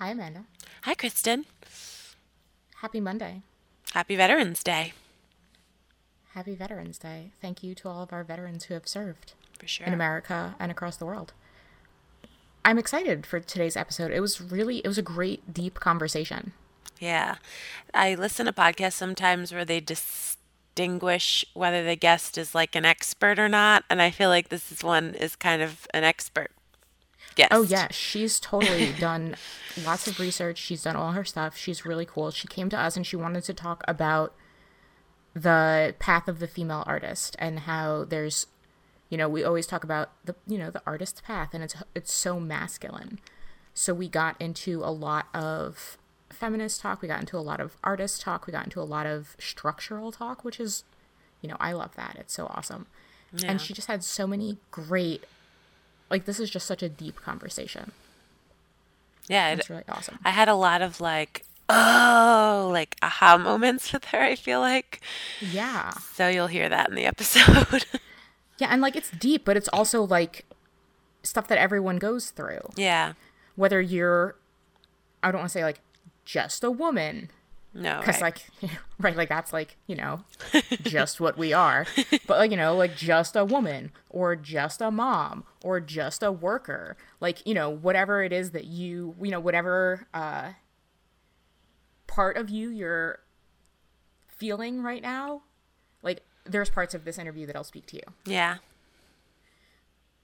Hi, Amanda. Hi, Kristen. Happy Monday. Happy Veterans Day. Happy Veterans Day. Thank you to all of our veterans who have served For sure. in America and across the world. I'm excited for today's episode. It was really, it was a great, deep conversation. Yeah. I listen to podcasts sometimes where they distinguish whether the guest is like an expert or not. And I feel like this is one is kind of an expert guest. Oh, yeah. She's totally done lots of research. She's done all her stuff. She's really cool. She came to us and she wanted to talk about the path of the female artist and how there's you know we always talk about the you know the artist's path and it's it's so masculine so we got into a lot of feminist talk we got into a lot of artist talk we got into a lot of structural talk which is you know i love that it's so awesome Yeah. and she just had so many great like this is just such a deep conversation Yeah. it- it's really awesome I had a lot of like, oh, like aha moments with her, I feel like. yeah So you'll hear that in the episode. yeah and like it's deep but it's also like stuff that everyone goes through yeah. whether you're i don't want to say like just a woman No. because right. like right like that's like you know just what we are but like you know like just a woman or just a mom or just a worker like you know whatever it is that you you know whatever uh part of you you're feeling right now like there's parts of this interview that I'll speak to you yeah.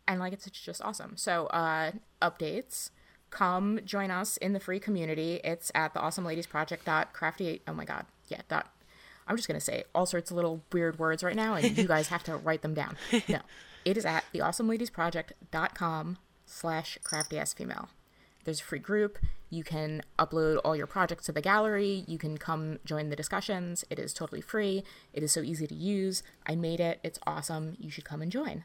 and like it's, it's just awesome so uh updates come join us in the free community. It's at the awesome ladies project dot crafty oh my god yeah dot i'm just gonna say all sorts of little weird words right now and you guys have to write them down. No it is at the awesome ladies project dot com slash crafty ass female. There's a free group. You can upload all your projects to the gallery. You can come join the discussions. It is totally free. It is so easy to use. I made it. It's awesome. You should come and join.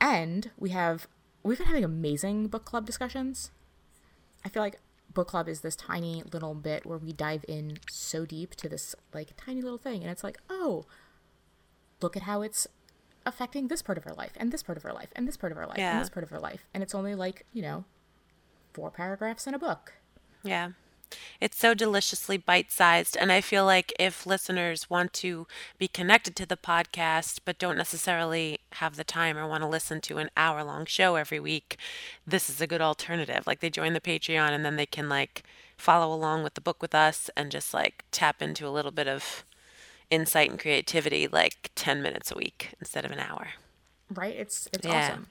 And we have we've been having amazing book club discussions. I feel like book club is this tiny little bit where we dive in so deep to this like tiny little thing and it's like, "Oh, look at how it's affecting this part of our life and this part of our life and this part of our life Yeah. and this part of our life." And it's only like, you know, four paragraphs in a book. Yeah. It's so deliciously bite sized. And I feel like if listeners want to be connected to the podcast, but don't necessarily have the time or want to listen to an hour long show every week, this is a good alternative. Like they join the Patreon and then they can like follow along with the book with us and just like tap into a little bit of insight and creativity like 10 minutes a week instead of an hour. right? It's it's Yeah. awesome.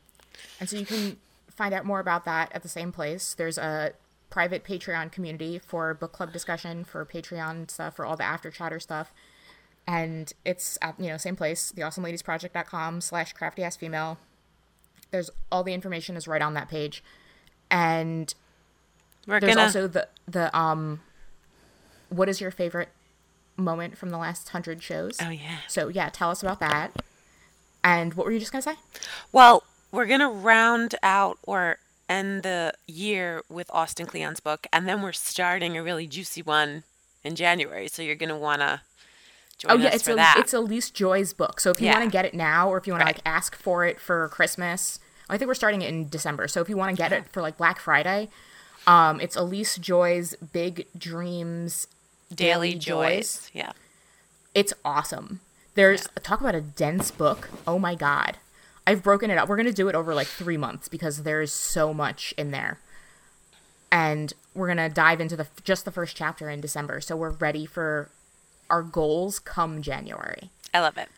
And so you can find out more about that at the same place. There's a private Patreon community for book club discussion, for Patreon stuff, for all the after chatter stuff. And it's at, you know, same place, theawesomeladiesproject.com slash crafty ass female. There's all the information is right on that page. And We're there's gonna also the the um what is your favorite moment from the last hundred shows? Oh yeah. So yeah, tell us about that. And what were you just gonna say? Well, we're going to round out or end the year with Austin Kleon's book, and then we're starting a really juicy one in January. So you're going to want to join Oh yeah, us it's a, that. it's Elise Joy's book. So if you Yeah. want to get it now, or if you want Right. to like ask for it for Christmas, I think we're starting it in December. So if you want to get it for like Black Friday, um, it's Elise Joy's Big Dreams Daily Joys. Yeah. It's awesome. There's talk about a dense book. Oh my god, I've broken it up. We're gonna do it over like three months because there's so much in there, and we're gonna dive into the just the first chapter in December. So we're ready for our goals come January. I love it.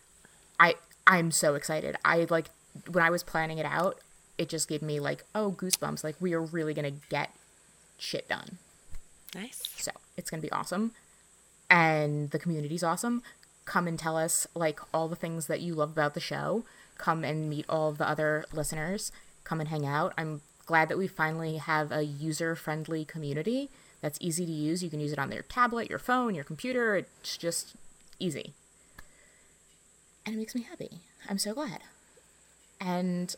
I I'm so excited. I like when I was planning it out, it just gave me like oh goosebumps. Like we are really gonna get shit done. Nice. So it's gonna be awesome, and the community's awesome. Come and tell us like all the things that you love about the show. Come and meet all the other listeners. Come and hang out. I'm glad that we finally have a user friendly community that's easy to use. You can use it on your tablet, your phone, your computer. It's just easy. And it makes me happy. I'm so glad. And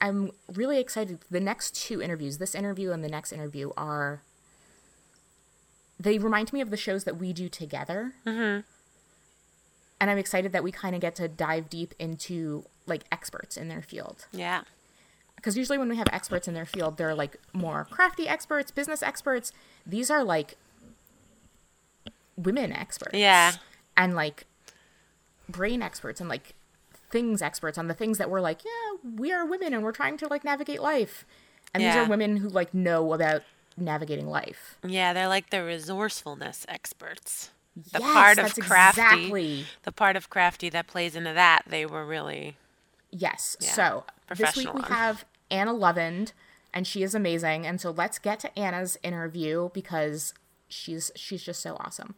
I'm really excited. The next two interviews, this interview and the next interview, are they remind me of the shows that we do together. Mm-hmm. And I'm excited that we kind of get to dive deep into like experts in their field Yeah. because usually when we have experts in their field, they're like more crafty experts, business experts. These are like women experts. Yeah. And like brain experts and like things experts on the things that we're like, yeah, we are women and we're trying to like navigate life. And these are women who like know about navigating life. Yeah, they're like the resourcefulness experts. The Yes, part of crafty, exactly- the part of crafty that plays into that, they were really Yes. Yeah, So this week we have Anna Lovind, and she is amazing. And so let's get to Anna's interview because she's she's just so awesome.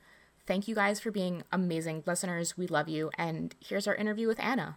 Thank you guys for being amazing listeners. We love you. And here's our interview with Anna.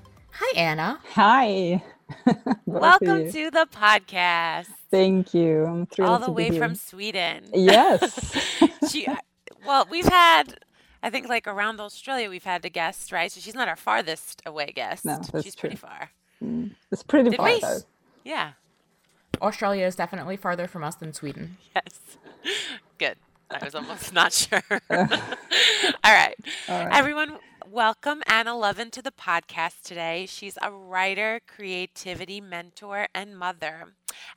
Hi, Anna. Hi. Welcome to the podcast, Thank you. I'm thrilled all to the be way here. from Sweden. Yes. she, uh, well, we've had, I think, like around Australia, we've had a guest, right? So she's not our farthest away guest. No, that's she's pretty true. far. Mm, it's pretty Did far we? though. Yeah. Australia is definitely farther from us than Sweden. Yes. Good. I was almost not sure. All right. Everyone, welcome Anna Lovind to the podcast today. She's a writer, creativity mentor, and mother.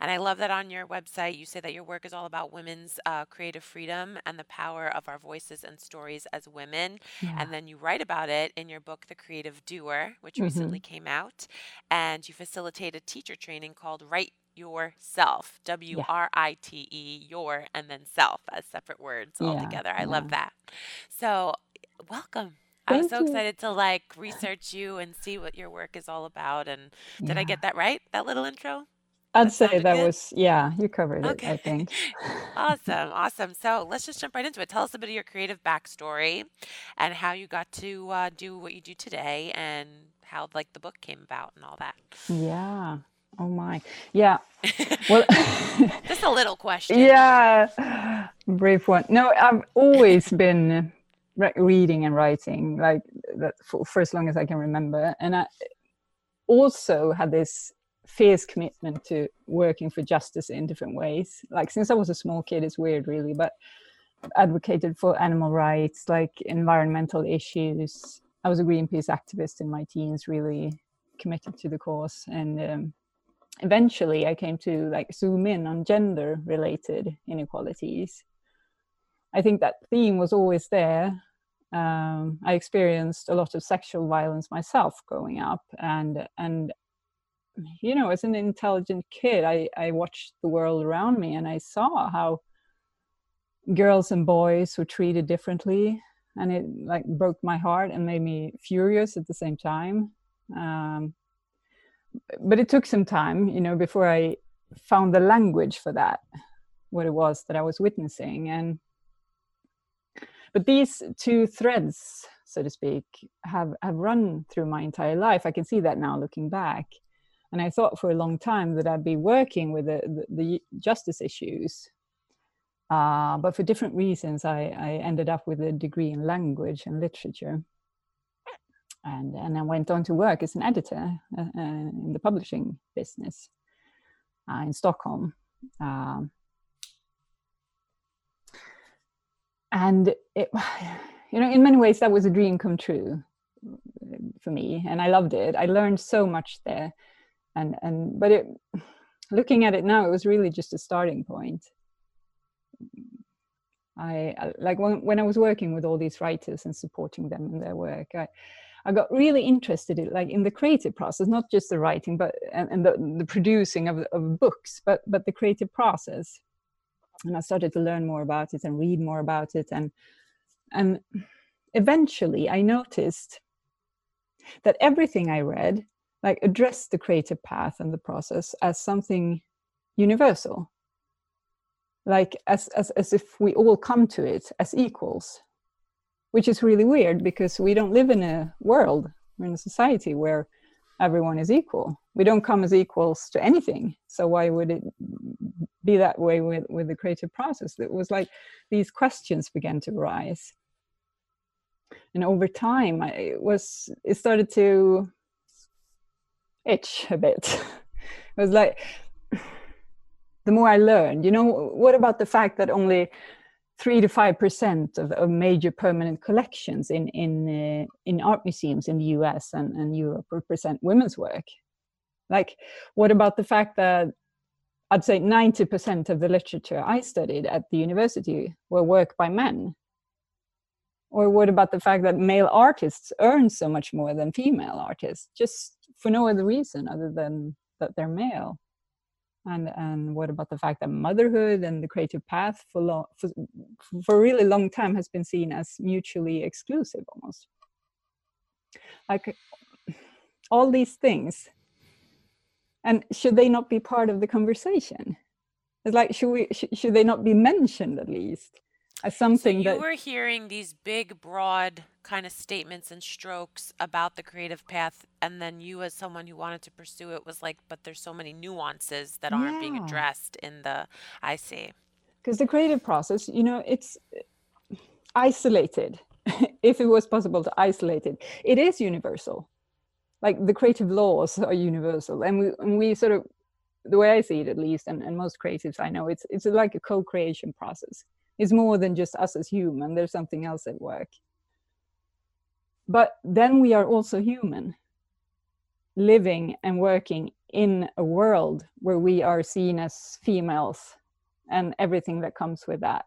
And I love that on your website you say that your work is all about women's uh, creative freedom and the power of our voices and stories as women. And then you write about it in your book, The Creative Doer, which recently came out. And you facilitate a teacher training called Write Your Self, W R I T E, your, and then self as separate words all Yeah, together. I love that. So, welcome. I was Thank so you. excited to like research you and see what your work is all about. And did I get that right? That little intro? I'd say that good? was yeah, you covered it, Okay. I think. Awesome, awesome. So let's just jump right into it. Tell us a bit of your creative backstory and how you got to uh, do what you do today and how like the book came about and all that. Yeah. Oh my. Yeah. Well Just a little question. yeah. Brief one. No, I've always been re- reading and writing like that for, for as long as I can remember and I also had this fierce commitment to working for justice in different ways. Like since I was a small kid, it's weird, really, but advocated for animal rights, like environmental issues. I was a Greenpeace activist in my teens, really committed to the cause, and um, eventually I came to like zoom in on gender-related inequalities. I think that theme was always there. Um, I experienced a lot of sexual violence myself growing up, and and you know, as an intelligent kid, I, I watched the world around me and I saw how girls and boys were treated differently. And it like broke my heart and made me furious at the same time. Um, but it took some time, you know, before I found the language for that, what it was that I was witnessing. And but these two threads, so to speak, have have run through my entire life. I can see that now looking back and I thought for a long time that I'd be working with the, the, the justice issues. Uh, but for different reasons, I, I ended up with a degree in language and literature. And, and I went on to work as an editor uh, uh, in the publishing business uh, in Stockholm. Um, and it, you know, in many ways, that was a dream come true for me, and I loved it. I learned so much there. And and but it looking at it now it was really just a starting point. I like when, when i was working with all these writers and supporting them in their work i i got really interested in like in the creative process not just the writing but and, and the, the producing of, of books but but the creative process and i started to learn more about it and read more about it. And and eventually i noticed that everything i read like addressed the creative path and the process as something universal. Like as, as as if we all come to it as equals which is really weird because we don't live in a world or in a society where everyone is equal. We don't come as equals to anything. So why would it be that way with with the creative process? It was like these questions began to rise and over time I, it was it started to itch a bit. It was like the more i learned you know what about the fact that only three to five percent of, of major permanent collections in in uh, in art museums in the us and, and europe represent women's work. Like what about the fact that i'd say 90% of the literature i studied at the university were work by men? Or what about the fact that male artists earn so much more than female artists just for no other reason other than that they're male and and what about the fact that motherhood and the creative path for long for, for a really long time has been seen as mutually exclusive almost? Like all these things. And should they not be part of the conversation? It's like should we sh- should they not be mentioned at least as something so you that were hearing these big broad kind of statements and strokes about the creative path and then you as someone who wanted to pursue it was like but there's so many nuances that aren't being addressed in the i see. Because the creative process you know it's uh, isolated. If it was possible to isolate it it is universal. Like the creative laws are universal and we and we sort of the way i see it at least and, and most creatives i know it's it's like a co-creation process. It's more than just us as human there's something else at work but then we are also human living and working in a world where we are seen as females and everything that comes with that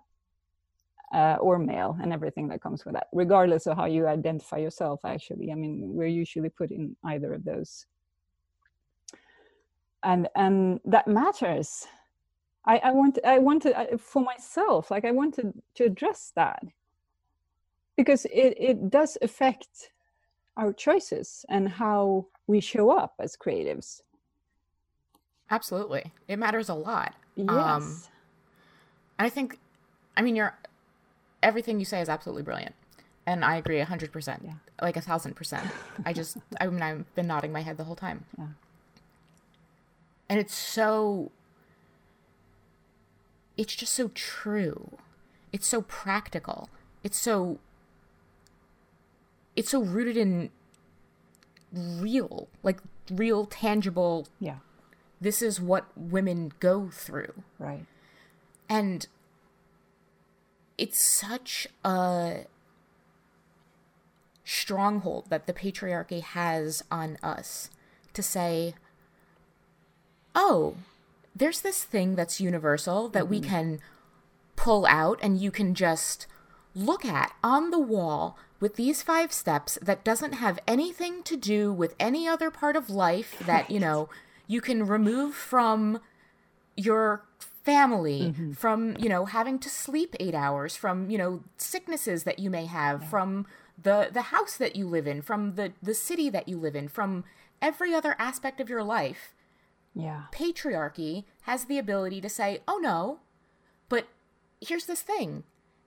uh, or male and everything that comes with that regardless of how you identify yourself actually. I mean we're usually put in either of those. And and that matters. I i want i wanted for myself like i wanted to address that because it it does affect our choices and how we show up as creatives Absolutely. It matters a lot. yes Um, I think, I mean, you're, everything you say is absolutely brilliant. And I agree 100%, Yeah. like a thousand percent. I just, I mean, I've been nodding my head the whole time. Yeah. And it's so, it's just so true. It's so practical. It's so, it's so rooted in real, like real, tangible, yeah. this is what women go through. right. And it's such a stronghold that the patriarchy has on us to say, oh, there's this thing that's universal that we mm-hmm. can pull out and you can just look at on the wall with these five steps that doesn't have anything to do with any other part of life that, you know, you can remove from your family mm-hmm. from you know having to sleep 8 hours from you know sicknesses that you may have from the the house that you live in from the the city that you live in from every other aspect of your life. Yeah. Patriarchy has the ability to say oh no but here's this thing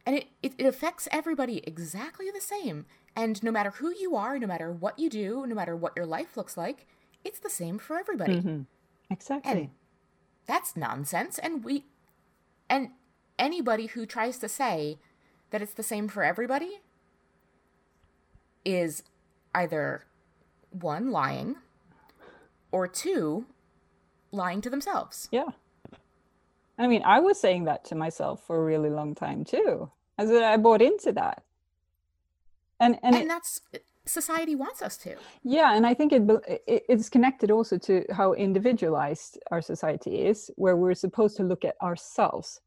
and it, it, it affects everybody exactly the same. And no matter who you are no matter what you do no matter what your life looks like it's the same for everybody. Mm-hmm. Exactly. And that's nonsense. And we and anybody who tries to say that it's the same for everybody is either one lying or two lying to themselves. Yeah. I mean, I was saying that to myself for a really long time too. As I bought into that. And and, and it, that's society wants us to yeah, and I think it, it it's connected also to how individualized our society is, where we're supposed to look at ourselves.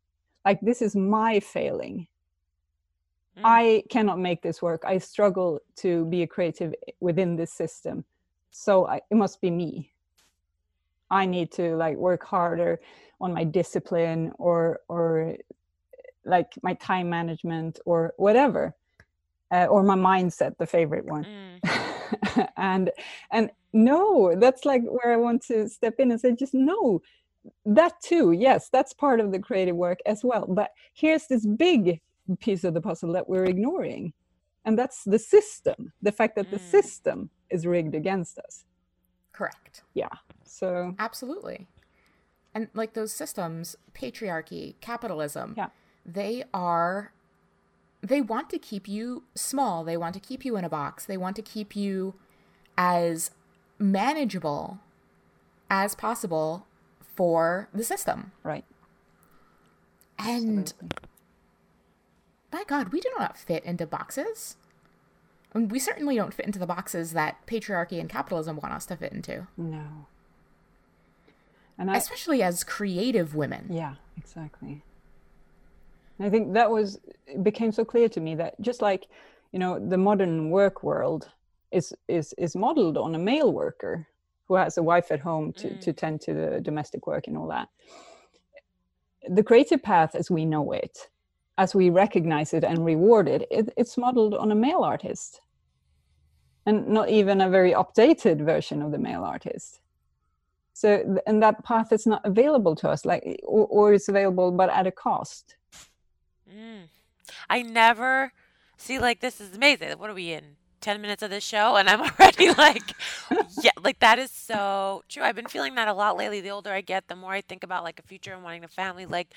Like this is my failing. Mm. I cannot make this work. I struggle to be a creative within this system. So I, it must be me. I need to like work harder on my discipline or or like my time management or whatever. Uh, or my mindset, the favorite one. Mm. and and no, that's like where I want to step in and say, just no, that too, yes, that's part of the creative work as well. But here's this big piece of the puzzle that we're ignoring. And that's the system, the fact that the Mm. system is rigged against us. Correct. Yeah. So Absolutely. And like those systems, patriarchy, capitalism, Yeah. they are they want to keep you small. They want to keep you in a box. They want to keep you as manageable as possible for the system. right. And Absolutely. my God, we do not fit into boxes. And we certainly don't fit into the boxes that patriarchy and capitalism want us to fit into, No. And I, especially as creative women. Yeah, exactly. I think that was it became so clear to me that just like you know the modern work world is is is modeled on a male worker who has a wife at home to mm. to tend to the domestic work and all that. The creative path as we know it, as we recognize it and reward it, it it's modeled on a male artist, and not even a very updated version of the male artist so and that path is not available to us like or, or it's available but at a cost Mm. I never see like this is amazing. What are we in? 10 minutes of this show and I'm already like yeah, like that is so true. I've been feeling that a lot lately. The older I get, the more I think about like a future and wanting a family. Like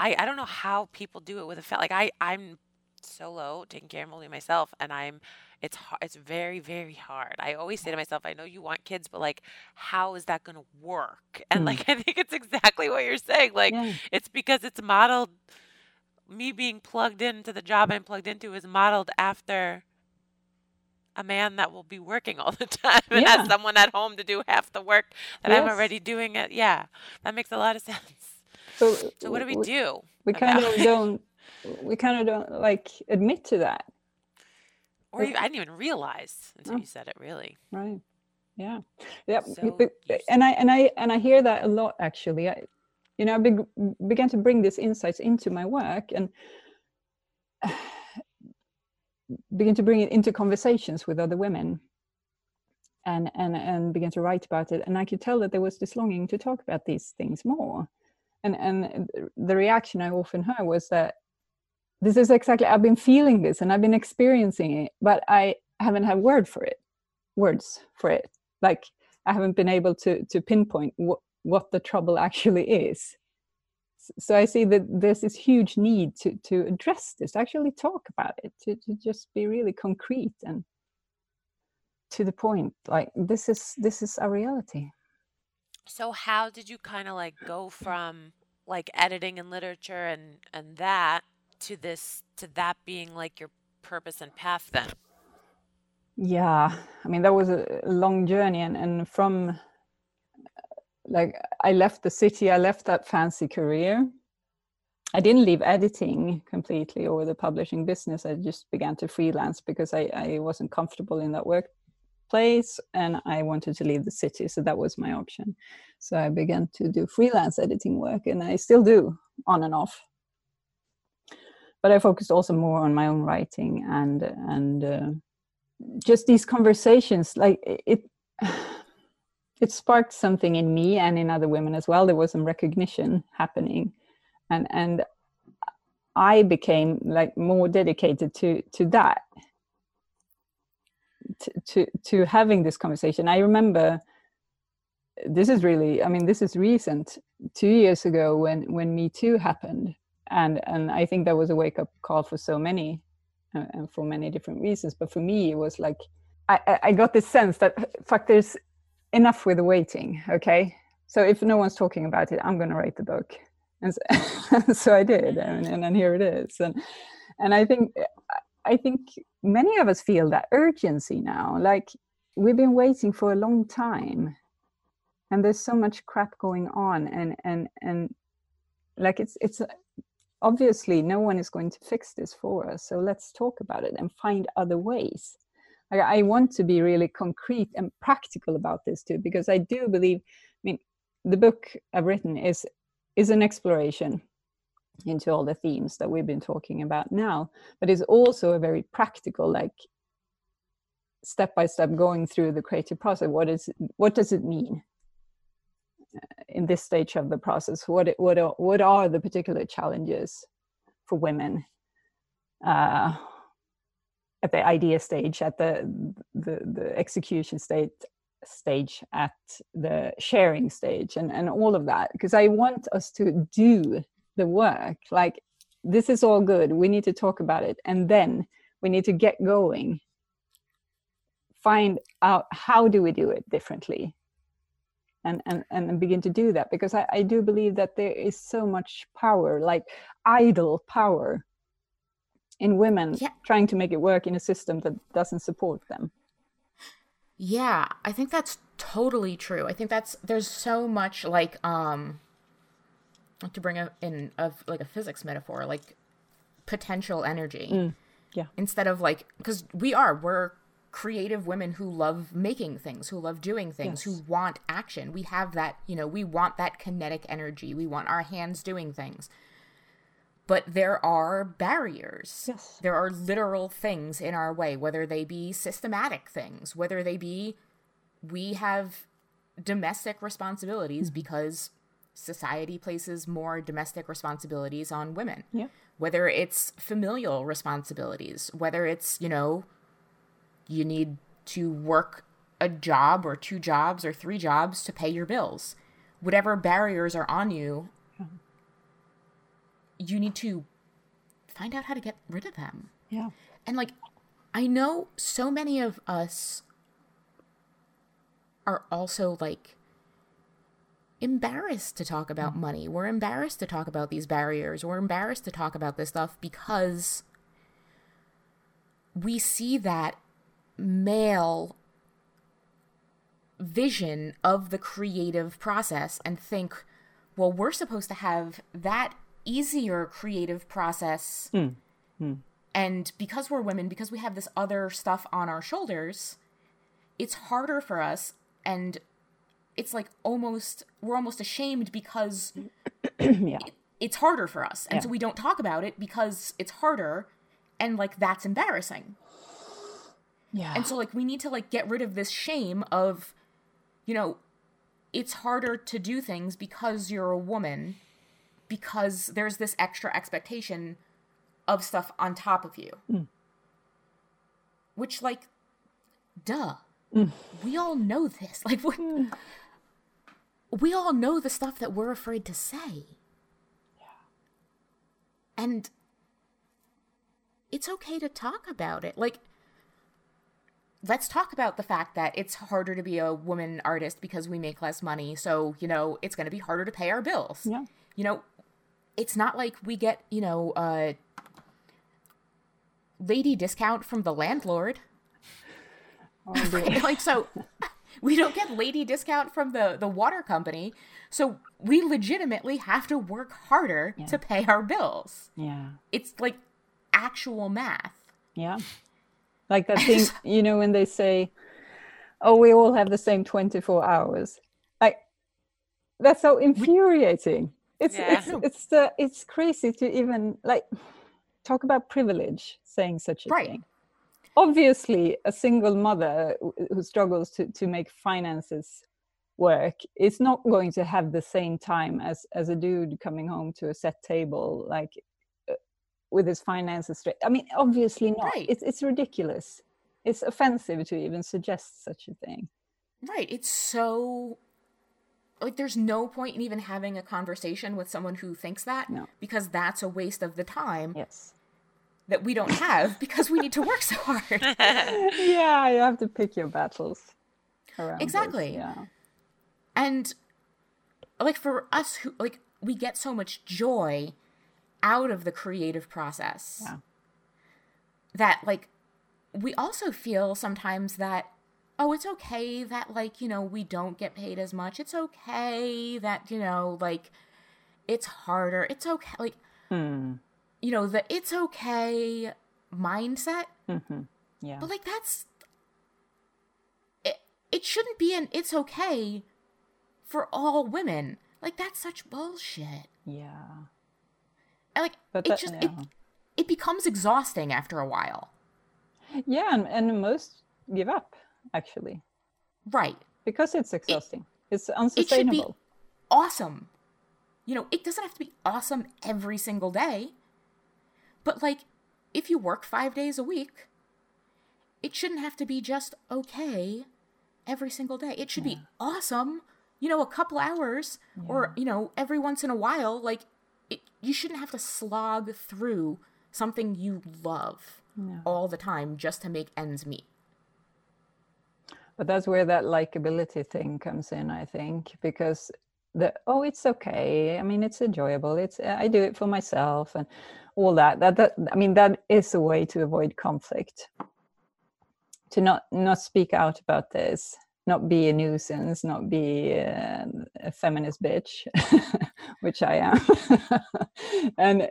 I I don't know how people do it with a family. Like I I'm solo, taking care of only myself and I'm it's hard, it's very very hard. I always say to myself, I know you want kids, but like how is that going to work? And Mm. like I think it's exactly what you're saying. Like Yeah. it's because it's modeled me being plugged into the job I'm plugged into is modeled after a man that will be working all the time and Yeah. has someone at home to do half the work that I'm already doing it. Yeah, that makes a lot of sense. so So what do we do? we kind about- of don't we kind of don't like admit to that. Or you, I didn't even realize until Oh. you said it. Really, right. Yeah. Yeah So and i and i and i hear that a lot actually. I you know i beg began to bring these insights into my work and begin to bring it into conversations with other women and and and begin to write about it. And i could tell that there was this longing to talk about these things more. And and the reaction i often heard was that this is exactly i've been feeling this and i've been experiencing it but i haven't had word for it words for it. Like i haven't been able to to pinpoint what what the trouble actually is. So i see that there's this huge need to to address this actually talk about it to, to just be really concrete and to the point like this is this is a reality. So how did you kind of like go from like editing and literature and and that to this to that being like your purpose and path then? yeah. I mean that was a long journey and and from like i left the city i left that fancy career. I didn't leave editing completely or the publishing business. I just began to freelance because i, I wasn't comfortable in that workplace and i wanted to leave the city so that was my option. So i began to do freelance editing work and i still do on and off but i focused also more on my own writing and and uh, just these conversations like it it sparked something in me and in other women as well. There was some recognition happening. And and i became like more dedicated to to that to to, to having this conversation. I remember this is really i mean this is recent two years ago when when me too happened and and i think that was a wake up call for so many uh, and for many different reasons. But for me it was like I, I- got this sense that fuck there's enough with the waiting okay? So if no one's talking about it i'm going to write the book. And so, so i did and, and then here it is. And and i think i think many of us feel that urgency now. Like we've been waiting for a long time and there's so much crap going on and and and like it's it's obviously no one is going to fix this for us so let's talk about it and find other ways. Like, i want to be really concrete and practical about this too because i do believe i mean the book i've written is is an exploration into all the themes that we've been talking about now but it's also a very practical like step by step going through the creative process. What is what does it mean in this stage of the process what what are, what are the particular challenges for women uh, at the idea stage at the, the the execution stage stage at the sharing stage and, and all of that? Because i want us to do the work. Like this is all good. We need to talk about it. And then we need to get going find out how do we do it differently and and, and begin to do that because I, I do believe that there is so much power like idle power in women Yeah. trying to make it work in a system that doesn't support them Yeah, I think that's totally true. I think that's there's so much like um to bring in of like a physics metaphor, like potential energy. yeah. Instead of like cuz we are we're creative women who love making things, who love doing things, who want action. We have that, you know, we want that kinetic energy. We want our hands doing things. But there are barriers. Yes. There are literal things in our way, whether they be systematic things, whether they be we have domestic responsibilities mm-hmm. because society places more domestic responsibilities on women. Yeah. Whether it's familial responsibilities, whether it's, you know, you need to work a job or two jobs or three jobs to pay your bills. Whatever barriers are on you, you need to find out how to get rid of them. yeah And like, I know so many of us are also like embarrassed to talk about mm-hmm. money. We're embarrassed to talk about these barriers. We're embarrassed to talk about this stuff because we see that male vision of the creative process and think, well, we're supposed to have that easier creative process hmm. Hmm. and because we're women, because we have this other stuff on our shoulders, it's harder for us. And it's like almost, we're almost ashamed because yeah it's harder for us. And so we don't talk about it because it's harder. And like that's embarrassing. Yeah And so like we need to like get rid of this shame of, you know, it's harder to do things because you're a woman, because there's this extra expectation of stuff on top of you. Hmm. Which like duh. Hmm. We all know this. Like we, hmm. we all know the stuff that we're afraid to say. Yeah. And it's okay to talk about it. Like let's talk about the fact that it's harder to be a woman artist because we make less money. So, you know, it's going to be harder to pay our bills. Yeah. You know, it's not like we get, you know, uh lady discount from the landlord. Oh, like so we don't get lady discount from the the water company. So we legitimately have to work harder to pay our bills. yeah It's like actual math. Yeah. Like that thing, you know, when they say, oh, we all have the same 24 hours. Like, that's so infuriating. It's, Yeah. it's, it's, it's crazy to even, like, talk about privilege saying such a Right. thing. Obviously, a single mother who- who struggles to, to make finances work is not going to have the same time as, as a dude coming home to a set table, like, with his finances straight. I mean, obviously not. Right. It's it's ridiculous. It's offensive to even suggest such a thing. Right. It's so like there's no point in even having a conversation with someone who thinks that No. because that's a waste of the time Yes. that we don't have because we need to work so hard. yeah, you have to pick your battles. Around this, Exactly. Yeah. and like for us who like we get so much joy out of the creative process Yeah. that like we also feel sometimes that oh it's okay that like you know we don't get paid as much it's okay that you know like it's harder it's okay like Hmm. you know the it's okay mindset Yeah. but like that's it, it shouldn't be an it's okay for all women like that's such bullshit Yeah. Like But it that- just yeah. it, it becomes exhausting after a while Yeah, and, and most give up actually right because it's exhausting. it's unsustainable it should be awesome you know it doesn't have to be awesome every single day but like if you work five days a week it shouldn't have to be just okay every single day. It should be awesome, you know, a couple hours or, you know, every once in a while. Like, it, you shouldn't have to slog through something you love all the time just to make ends meet. But that's where that likability thing comes in, I think, because the oh, it's okay. I mean, it's enjoyable. It's uh, I do it for myself and all that. That that I mean, that is a way to avoid conflict. To not not speak out about this, not be a nuisance, not be uh, a feminist bitch, which I am. and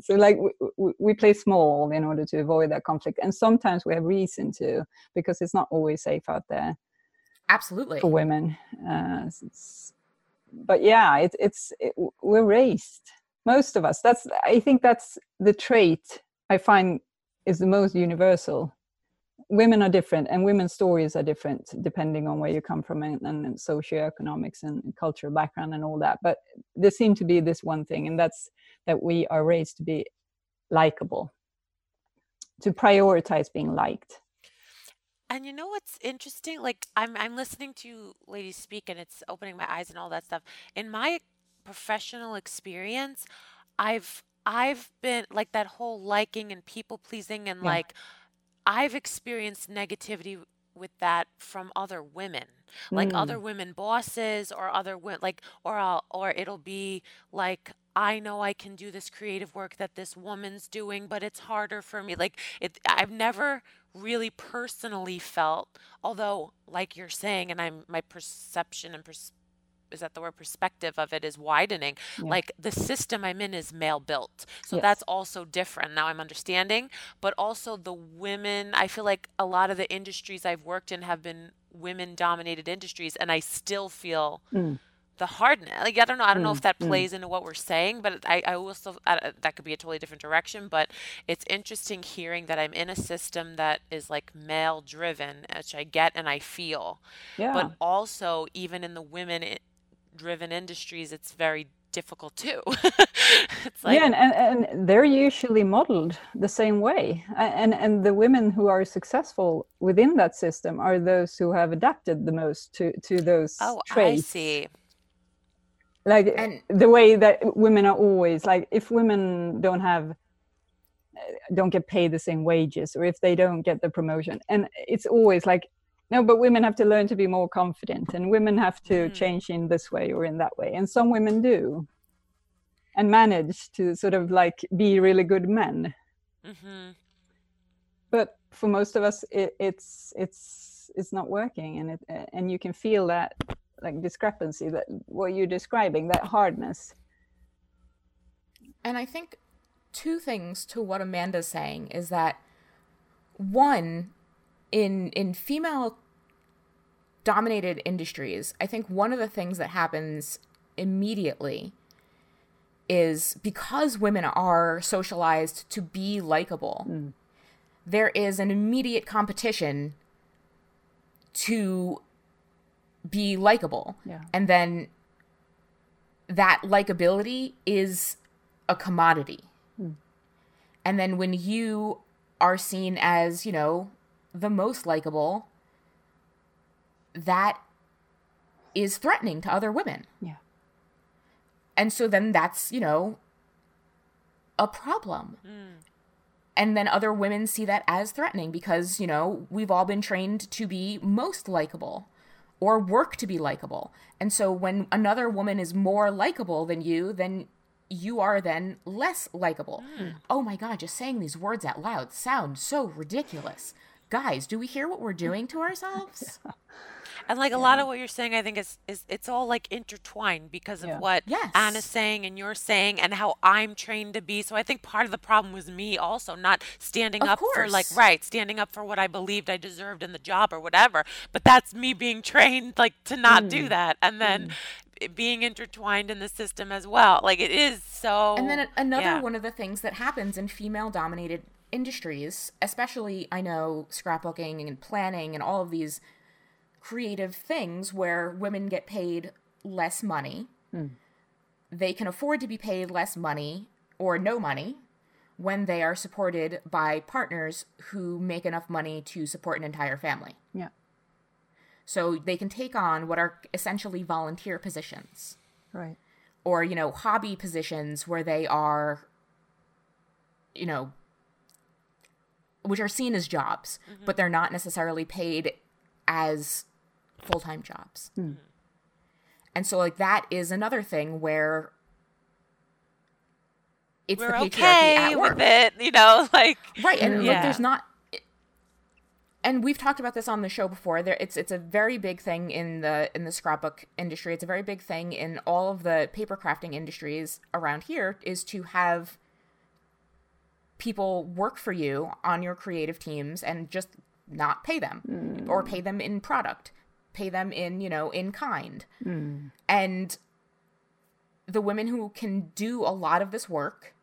so, like, we, we- play small in order to avoid that conflict. And sometimes we have reason to, because it's not always safe out there Absolutely. for women. Uh, but yeah, it, it's it, we're raised. Most of us. That's I think that's the trait I find is the most universal. Women are different, and women's stories are different depending on where you come from and, and socioeconomics and cultural background and all that. But there seems to be this one thing, and that's that we are raised to be likable, to prioritize being liked. And you know what's interesting? Like I'm I'm listening to ladies speak and it's opening my eyes and all that stuff. In my professional experience, I've I've been like that whole liking and people pleasing and Yeah. like I've experienced negativity with that from other women. Like other mm. women bosses or other women like or I'll, or it'll be like I know I can do this creative work that this woman's doing, but it's harder for me. Like it I've never really personally felt, although like you're saying and I'm my perception and pers- is that the word perspective of it is widening. Like the system I'm in is male built. So Yes. that's also different. Now I'm understanding, but also the women, I feel like a lot of the industries I've worked in have been women dominated industries and I still feel mm. the hardness. Like I don't know, I don't know mm, if that mm. plays into what we're saying, but I I also that could be a totally different direction, but it's interesting hearing that I'm in a system that is like male driven, which I get and I feel. Yeah. But also even in the women driven industries it's very difficult too. it's like yeah, and, and, and they're usually modeled the same way. And and the women who are successful within that system are those who have adapted the most to to those oh, I see. Like And- the way that women are always like, if women don't have uh, don't get paid the same wages, or if they don't get the promotion, and it's always like. No, but women have to learn to be more confident, and women have to change in this way or in that way. And some women do, and manage to sort of like be really good men. Mhm. but for most of us it, it's it's it's not working and it and you can feel that like discrepancy that what you're describing that hardness And I think two things to what Amanda's saying is that one in in female dominated industries, I think one of the things that happens immediately is because women are socialized to be likable. Hmm. There is an immediate competition to be likable. Yeah. And then that likability is a commodity. Hmm. And then when you are seen as, you know, the most likable, that is threatening to other women. yeah And so then that's, you know, a problem. Mm. And then other women see that as threatening because, you know, we've all been trained to be most likable or work to be likable. And so when another woman is more likable than you, then you are then less likable. Mm. Oh my God, just saying these words out loud sound so ridiculous. Guys, do we hear what we're doing to ourselves? And like a lot of what you're saying, I think is is it's all like intertwined because of Yeah. what Yes. Anna's saying and you're saying and how I'm trained to be. So I think part of the problem was me also not standing Of up for like right, standing up for what I believed I deserved in the job or whatever. But that's me being trained like to not Mm. do that and then it being intertwined in the system as well. Like it is so And then another yeah. one of the things that happens in female dominated industries, especially I know scrapbooking and planning and all of these creative things where women get paid less money. Hmm. They can afford to be paid less money or no money when they are supported by partners who make enough money to support an entire family. yeah So they can take on what are essentially volunteer positions Right. or, you know, hobby positions where they are, you know, which are seen as jobs, mm-hmm. but they're not necessarily paid as full time jobs. Hmm. And so, like, that is another thing where it's We're the patriarchy okay at work. with it, you know, like right and like Yeah. there's not and we've talked about this on the show before there it's it's a very big thing in the in the scrapbook industry it's a very big thing in all of the paper crafting industries around here is to have people work for you on your creative teams and just not pay them mm. or pay them in product pay them in you know in kind. Mm. And the women who can do a lot of this work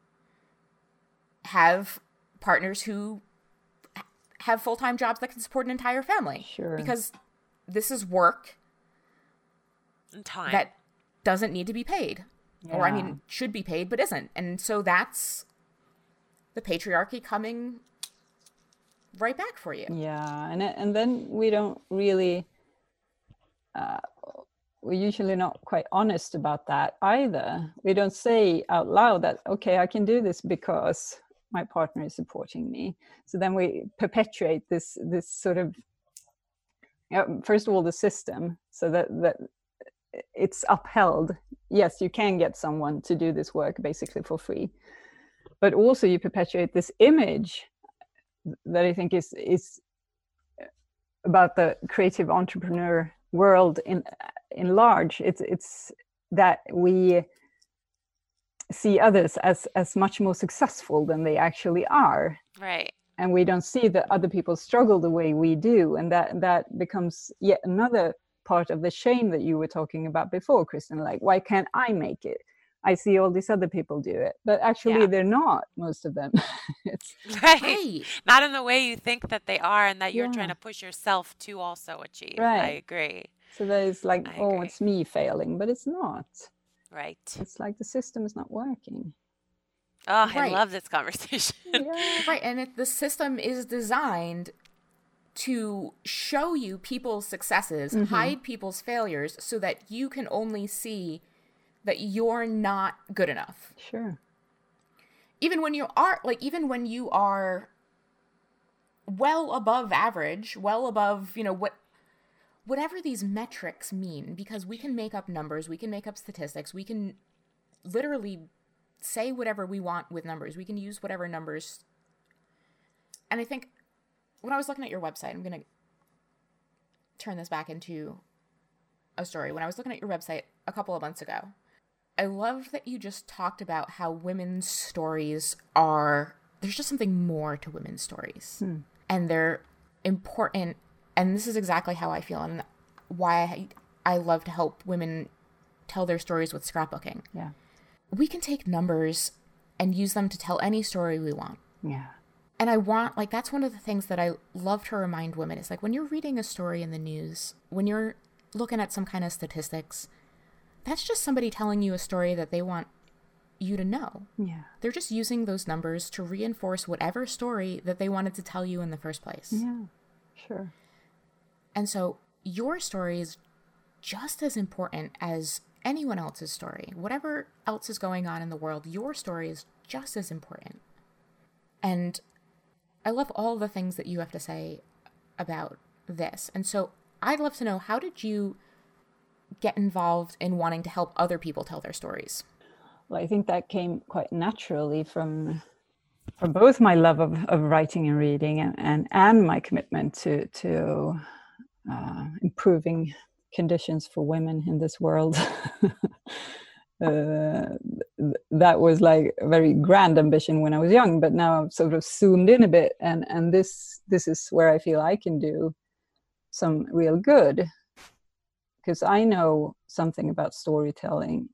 have partners who have full-time jobs that can support an entire family. Sure. because this is work time. that doesn't need to be paid. Or i mean should be paid but isn't. And so that's the patriarchy coming right back for you Yeah, and and then we don't really. Uh, we're usually not quite honest about that either. We don't say out loud that okay, I can do this because my partner is supporting me. So then we perpetuate this this sort of. Yeah, first of all, the system, so that that it's upheld. Yes, you can get someone to do this work basically for free, but also you perpetuate this image that I think is is about the creative entrepreneur world in in large. It's it's that we see others as as much more successful than they actually are, right. and we don't see that other people struggle the way we do, and that that becomes yet another part of the shame that you were talking about before, Kristen. Like, why can't I make it? I see all these other people do it, but actually Yeah. they're not. Most of them. it's Right. right Not in the way you think that they are and that you're trying to push yourself to also achieve. Right, I agree. so that is like, I oh, agree. it's me failing, but it's not. Right. It's like the system is not working. Oh, I love this conversation. Yeah. right and it, the system is designed to show you people's successes mm-hmm. hide people's failures so that you can only see that you're not good enough. Sure. even when you are like even when you are well above average well above you know what whatever these metrics mean because we can make up numbers we can make up statistics we can literally say whatever we want with numbers we can use whatever numbers. And i think when i was looking at your website i'm going to turn this back into a story. When i was looking at your website a couple of months ago I love that you just talked about how women's stories are there's just something more to women's stories. Hmm. And they're important and this is exactly how I feel and why I, I love to help women tell their stories with scrapbooking. Yeah. We can take numbers and use them to tell any story we want. Yeah. And I want, like, that's one of the things that I love to remind women is like when you're reading a story in the news, when you're looking at some kind of statistics, that's just somebody telling you a story that they want you to know. Yeah. They're just using those numbers to reinforce whatever story that they wanted to tell you in the first place. Yeah. Sure. And so your story is just as important as anyone else's story. Whatever else is going on in the world, your story is just as important. And I love all the things that you have to say about this. And so I'd love to know how did you get involved in wanting to help other people tell their stories? Well, I think that came quite naturally from from both my love of, of writing and reading and, and, and my commitment to to uh, improving conditions for women in this world. uh, that was like a very grand ambition when I was young, but now I've sort of zoomed in a bit, and and this this is where I feel I can do some real good because I know something about storytelling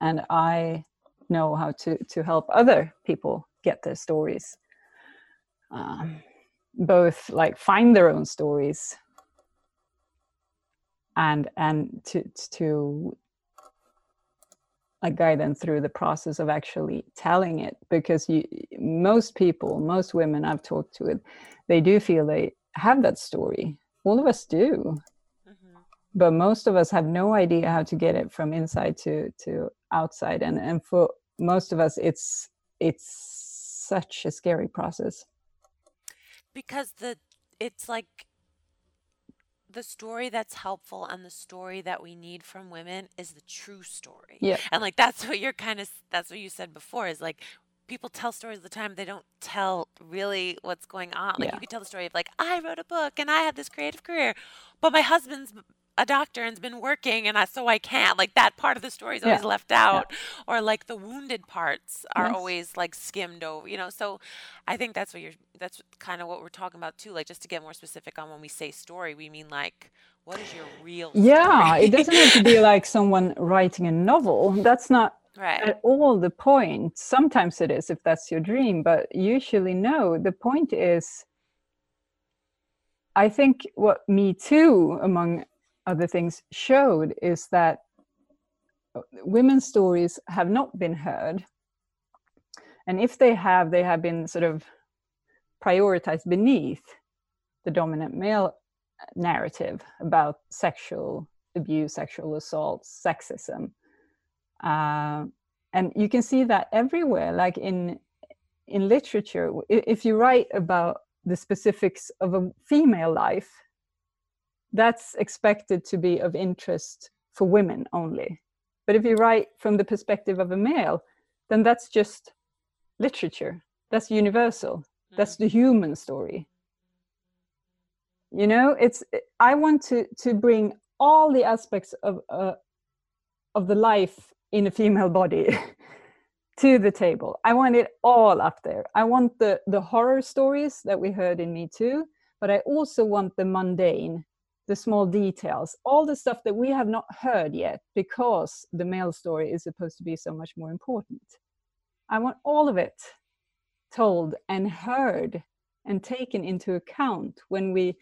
and I know how to to help other people get their stories, um, both like find their own stories and and to to like guide them through the process of actually telling it because you most people most women i've talked to they do feel they have that story. All of us do but most of us have no idea how to get it from inside to to outside and and for most of us it's it's such a scary process because the it's like the story that's helpful and the story that we need from women is the true story. Yeah. And like that's what you're kind of that's what you said before is like people tell stories all the time they don't tell really what's going on. Like Yeah. you could tell the story of like I wrote a book and I had this creative career, but my husband's a doctor and's been working and I so I can't. Like that part of the story is always Yeah. left out or like the wounded parts are Yes. always like skimmed over, you know. So I think that's what you're that's kind of what we're talking about too. Like just to get more specific on when we say story, we mean like what is your real yeah it doesn't have to be like someone writing a novel that's not right. at all the point sometimes it is if that's your dream but usually no the point is i think what me too among other things showed is that uh, women's stories have not been heard. And if they have they have been sort of prioritized beneath the dominant male narrative about sexual abuse sexual assault sexism. Uh, and you can see that everywhere like in in literature if you write about the specifics of a female life that's expected to be of interest for women only. But if you write from the perspective of a male then that's just literature. That's universal. That's the human story. You know it's i want to to bring all the aspects of uh, of the life in a female body to the table. I want it all up there. I want the the horror stories that we heard in me too but i also want the mundane the small details all the stuff that we have not heard yet because the male story is supposed to be so much more important i want all of it told and heard and taken into account when we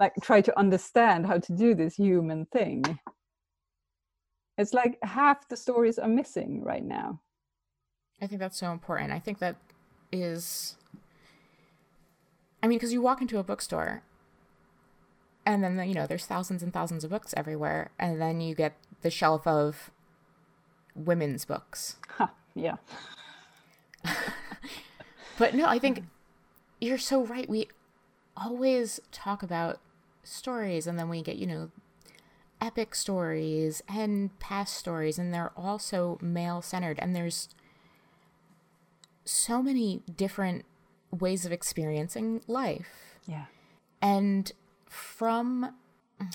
like try to understand how to do this human thing it's like half the stories are missing right now I think that's so important. I think that is. I mean, because you walk into a bookstore, and then you know there's thousands and thousands of books everywhere, and then you get the shelf of women's books. Ha, yeah But no, I think you're so right. We always talk about stories, and then we get, you know, epic stories and past stories, and they're also male centered. And there's so many different ways of experiencing life. yeah And from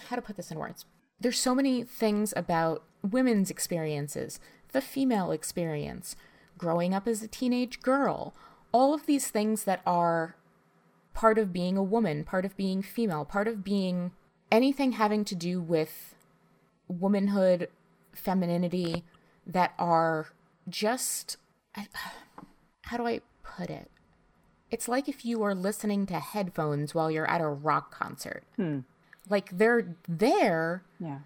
how to put this in words, there's so many things about women's experiences, the female experience, growing up as a teenage girl, all of these things that are part of being a woman, part of being female, part of being anything having to do with womanhood, femininity that are just how do I put it? It's like if you were listening to headphones while you're at a rock concert. Hmm. Like they're there, yeah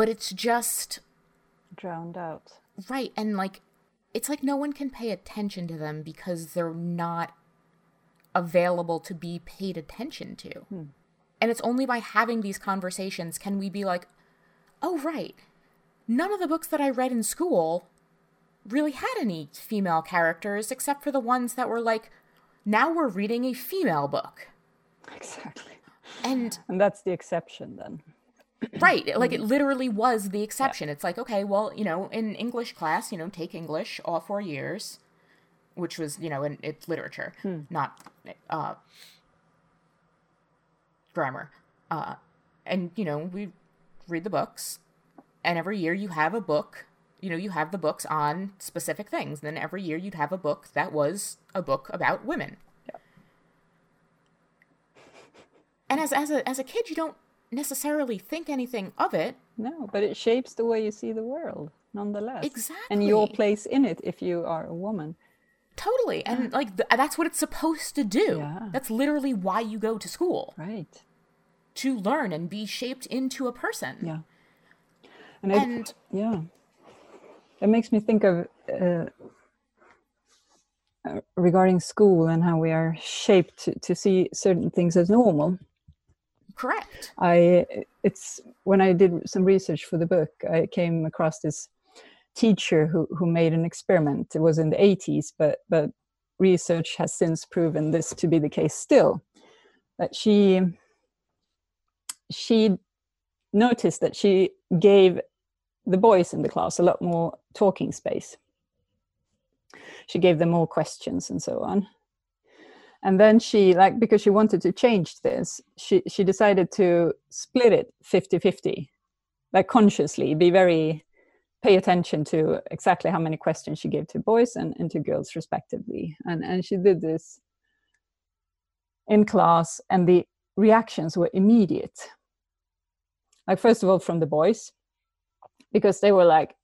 but it's just drowned out right and like it's like no one can pay attention to them because they're not available to be paid attention to. Hmm. And it's only by having these conversations can we be like, "Oh right. None of the books that I read in school really had any female characters except for the ones that were like now we're reading a female book." exactly. And and that's the exception then. Right like it literally was the exception. It's like okay well you know in english class you know take english all four years which was you know in it's literature not uh grammar. Uh and you know we read the books and every year you have a book you know you have the books on specific things then every year you'd have a book that was a book about women. And as as a as a kid you don't necessarily think anything of it. No but it shapes the way you see the world nonetheless. Exactly. and your place in it if you are a woman. Totally. And like th- that's what it's supposed to do. Yeah. that's literally why you go to school. Right. To learn and be shaped into a person. Yeah. And, it, and yeah it makes me think of uh, uh, regarding school and how we are shaped to, to see certain things as normal Correct. I it's when I did some research for the book, I came across this teacher who who made an experiment. It was in the 80s, but but research has since proven this to be the case still. That she she noticed that she gave the boys in the class a lot more talking space. She gave them more questions and so on. And then she like because she wanted to change this she she decided to split it 50-50 like consciously be very pay attention to exactly how many questions she gave to boys and, and to girls respectively. And and she did this in class and the reactions were immediate. Like first of all from the boys because they were like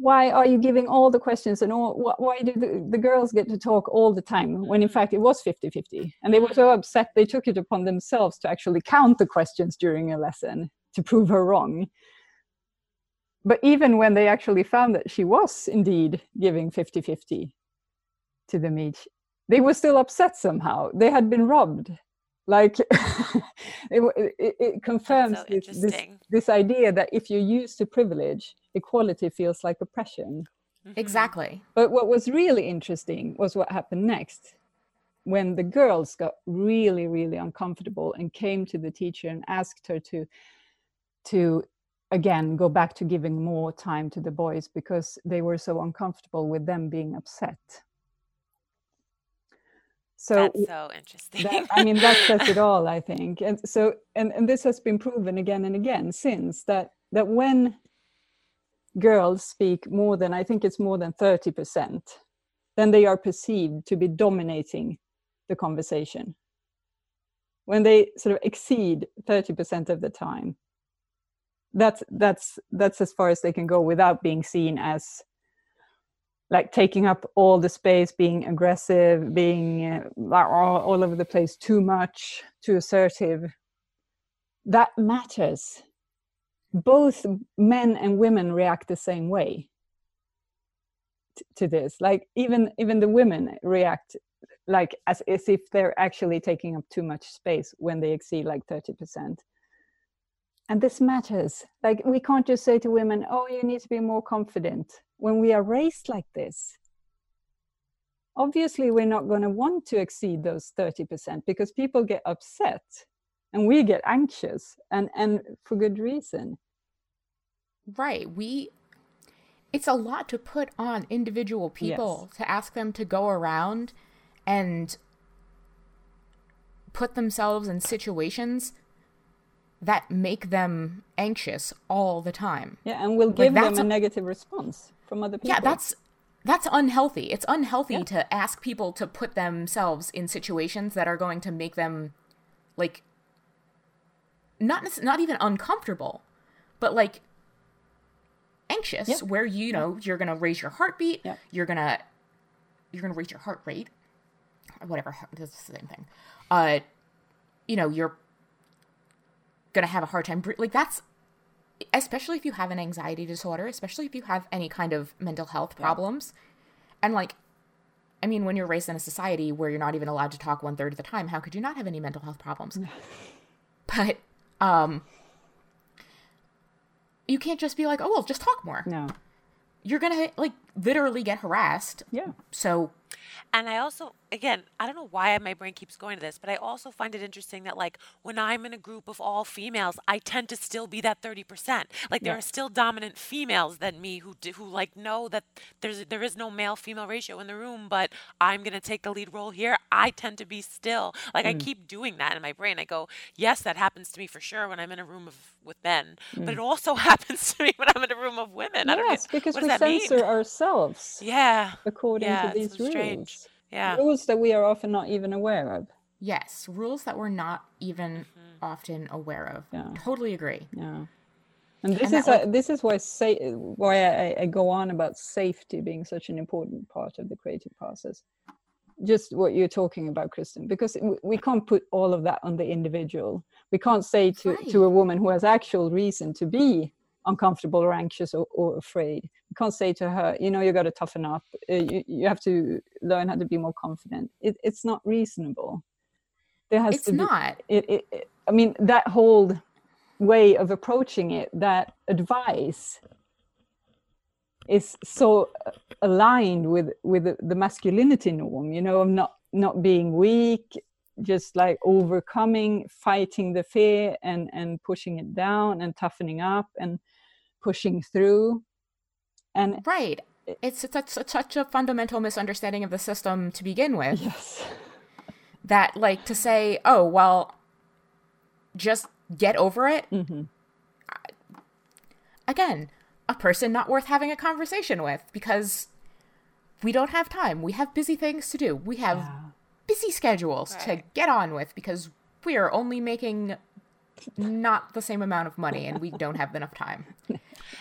why are you giving all the questions and all why do the, the girls get to talk all the time when in fact it was 50-50 and they were so upset they took it upon themselves to actually count the questions during a lesson to prove her wrong. But even when they actually found that she was indeed giving 50-50 to them each they were still upset somehow. They had been robbed. Like it, it, it, confirms so this, this, this, idea that if you're used to privilege equality feels like oppression. Mm-hmm. exactly. But what was really interesting was what happened next. When the girls got really really uncomfortable and came to the teacher and asked her to to again go back to giving more time to the boys because they were so uncomfortable with them being upset. So that's so interesting. that, i mean that says it all i think. And so and, and this has been proven again and again since that that when girls speak more than i think it's more than 30% then they are perceived to be dominating the conversation when they sort of exceed 30% of the time that's that's that's as far as they can go without being seen as like taking up all the space, being aggressive, being uh, all, all over the place, too much, too assertive. That matters. Both men and women react the same way t- to this. Like even even the women react like as, as if they're actually taking up too much space when they exceed like 30% and this matters. Like we can't just say to women oh you need to be more confident. When we are raised like this obviously we're not going to want to exceed those 30% because people get upset and we get anxious and and for good reason right we it's a lot to put on individual people yes. to ask them to go around and put themselves in situations that make them anxious all the time. Yeah, and we'll give like them a, a negative response from other people. Yeah, that's that's unhealthy. It's unhealthy yeah. to ask people to put themselves in situations that are going to make them like not not even uncomfortable, but like anxious yep. where you know you're going to raise your heartbeat, yep. you're going to you're going to raise your heart rate whatever, it's the same thing. Uh you know, you're gonna have a hard time like that's especially if you have an anxiety disorder especially if you have any kind of mental health problems and like i mean when you're raised in a society where you're not even allowed to talk one third of the time how could you not have any mental health problems but um you can't just be like oh well just talk more. No. You're gonna like literally get harassed yeah so and I also, again, I don't know why my brain keeps going to this, but I also find it interesting that, like, when I'm in a group of all females, I tend to still be that 30%. Like, there yeah. are still dominant females than me who, do, who like, know that there's there is no male female ratio in the room, but I'm going to take the lead role here. I tend to be still. Like, mm. I keep doing that in my brain. I go, yes, that happens to me for sure when I'm in a room of with men, mm. but it also happens to me when I'm in a room of women. Yes, because we censor mean? Ourselves. Yeah. According yeah, to these rules. Strange. Yeah. Rules that we are often not even aware of. Yes, rules that we're not even mm-hmm. often aware of. Yeah. Totally agree. Yeah. And this and is a, this is why say why I, I go on about safety being such an important part of the creative process. Just what you're talking about, Kristen, because we can't put all of that on the individual. We can't say to, right. to a woman who has actual reason to be uncomfortable or anxious or, or afraid. You can't say to her, you know, you got to toughen up. Uh, you, you have to learn how to be more confident. It, it's not reasonable. There has it's to be, not. It, it, it, i mean that whole way of approaching it that advice is so uh, aligned with with the masculinity norm you know of not not being weak just like overcoming fighting the fear and and pushing it down and toughening up and pushing through. And right. it's, it's, it's such a fundamental misunderstanding of the system to begin with. Yes. That like to say oh well just get over it. Mm-hmm. again a person not worth having a conversation with because we don't have time. We have busy things to do. We have yeah busy schedules right. to get on with because we are only making not the same amount of money and we don't have enough time.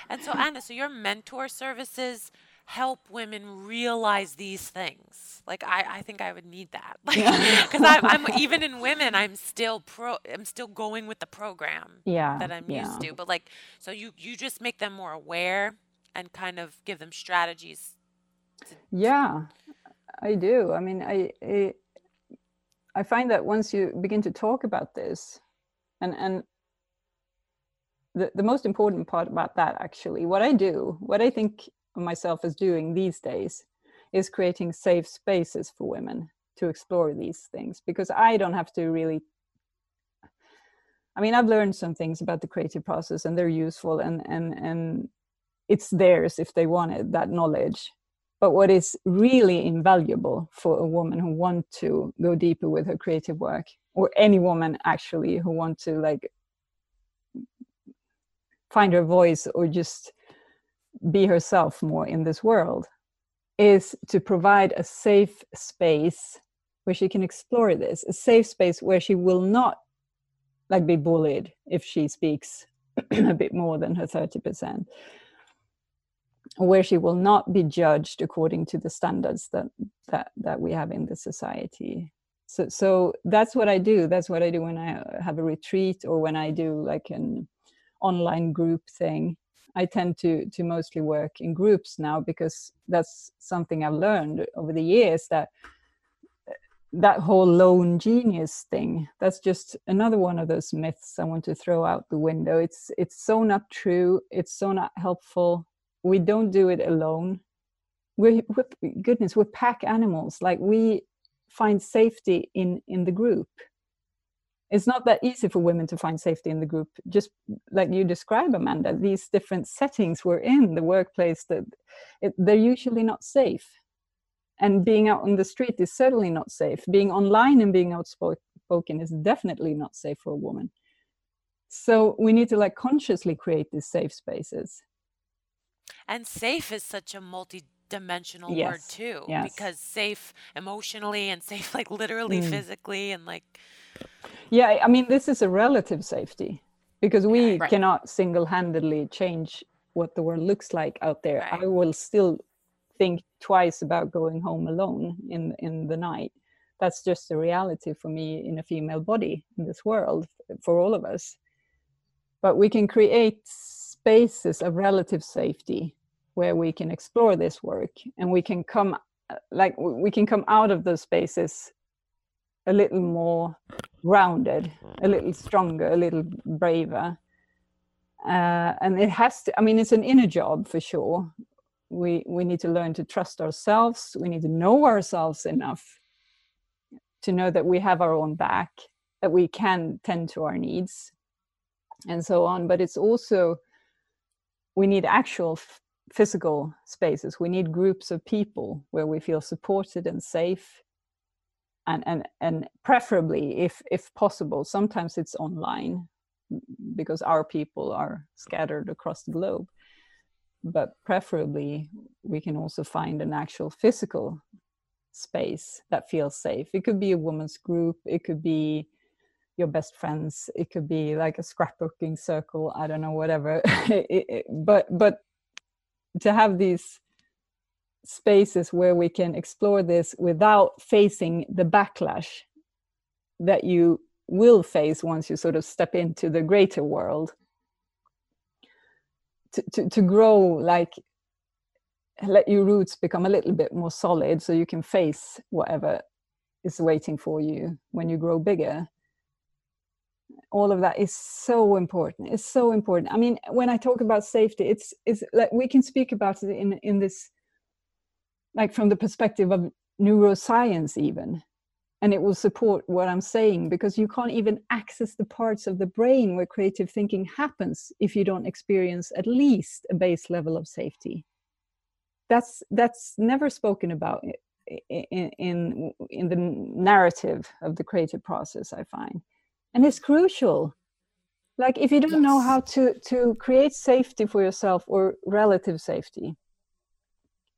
And so, Anna, so your mentor services help women realize these things. Like I, I think I would need that. because I'm, I'm, even in women, I'm still pro. I'm still going with the program. Yeah, that I'm yeah. used to. But like, so you you just make them more aware and kind of give them strategies. To, yeah, I do. I mean, I, I I find that once you begin to talk about this, and and the, the most important part about that actually, what I do, what I think of myself as doing these days, is creating safe spaces for women to explore these things because I don't have to really I mean, I've learned some things about the creative process and they're useful and and and it's theirs if they wanted that knowledge. But what is really invaluable for a woman who want to go deeper with her creative work, or any woman actually who want to like find her voice or just be herself more in this world, is to provide a safe space where she can explore this, a safe space where she will not like be bullied if she speaks a bit more than her 30% where she will not be judged according to the standards that that that we have in the society. So so that's what i do. That's what i do when i have a retreat or when i do like an online group thing. I tend to to mostly work in groups now because that's something i've learned over the years that that whole lone genius thing that's just another one of those myths i want to throw out the window. It's it's so not true. It's so not helpful we don't do it alone. We're, we're goodness we're pack animals. Like we find safety in in the group. It's not that easy for women to find safety in the group. Just like you describe amanda these different settings we're in the workplace that it, they're usually not safe. And being out on the street is certainly not safe. Being online and being outspoken is definitely not safe for a woman. So we need to like consciously create these safe spaces and safe is such a multi-dimensional yes. word too, yes. because safe emotionally and safe like literally mm. physically and like. Yeah, I mean, this is a relative safety because we right. cannot single-handedly change what the world looks like out there. Right. I will still think twice about going home alone in in the night. That's just a reality for me in a female body in this world for all of us. But we can create spaces of relative safety where we can explore this work and we can come like we can come out of those spaces a little more grounded a little stronger a little braver. Uh, and it has to i mean it's an inner job for sure. We we need to learn to trust ourselves. We need to know ourselves enough to know that we have our own back that we can tend to our needs and so on. But it's also we need actual f- physical spaces. We need groups of people where we feel supported and safe and and and preferably if if possible sometimes it's online mm, because our people are scattered across the globe but preferably we can also find an actual physical space that feels safe. It could be a woman's group. It could be your best friends. It could be like a scrapbooking circle. I don't know whatever. But but to have these spaces where we can explore this without facing the backlash that you will face once you sort of step into the greater world to, to, to grow like let your roots become a little bit more solid so you can face whatever is waiting for you when you grow bigger all of that is so important. It's so important. I mean when i talk about safety it's it's like we can speak about it in in this like from the perspective of neuroscience even. And it will support what i'm saying because you can't even access the parts of the brain where creative thinking happens if you don't experience at least a base level of safety. That's that's never spoken about in in, in the narrative of the creative process i find and it's crucial. Like if you don't yes. know how to to create safety for yourself or relative safety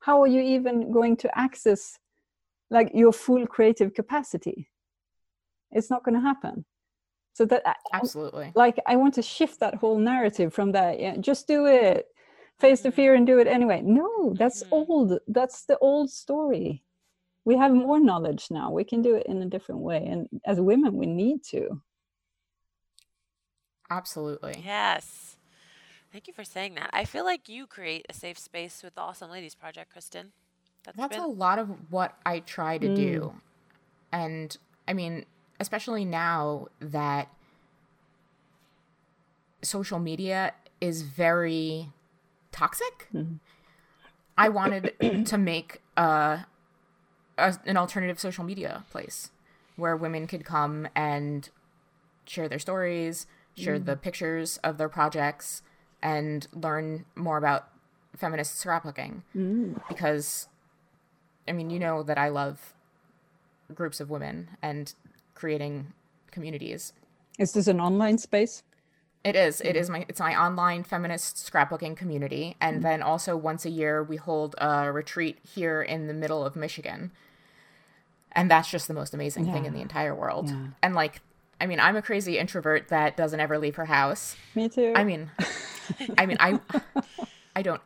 how are you even going to access like your full creative capacity? It's not going to happen. So that absolutely. like i want to shift that whole narrative from that yeah, just do it face the mm-hmm. fear and do it anyway. No that's mm-hmm. old that's the old story. We have more knowledge now. We can do it in a different way. And as women we need to absolutely yes thank you for saying that i feel like you create a safe space with the awesome ladies project kristen that's, That's been... a lot of what I try to mm. do. And I mean, especially now that social media is very toxic. Mm. I wanted to make uh, a, an alternative social media place where women could come and share their stories, share mm. the pictures of their projects, and learn more about feminist scrapbooking. Mm. Because I mean, you know that I love groups of women and creating communities. Is this an online space? It is. It is my it's my online feminist scrapbooking community, and mm-hmm. then also once a year we hold a retreat here in the middle of Michigan, and that's just the most amazing yeah. thing in the entire world. Yeah. And like, I mean, I'm a crazy introvert that doesn't ever leave her house. Me too. I mean, I mean, I I don't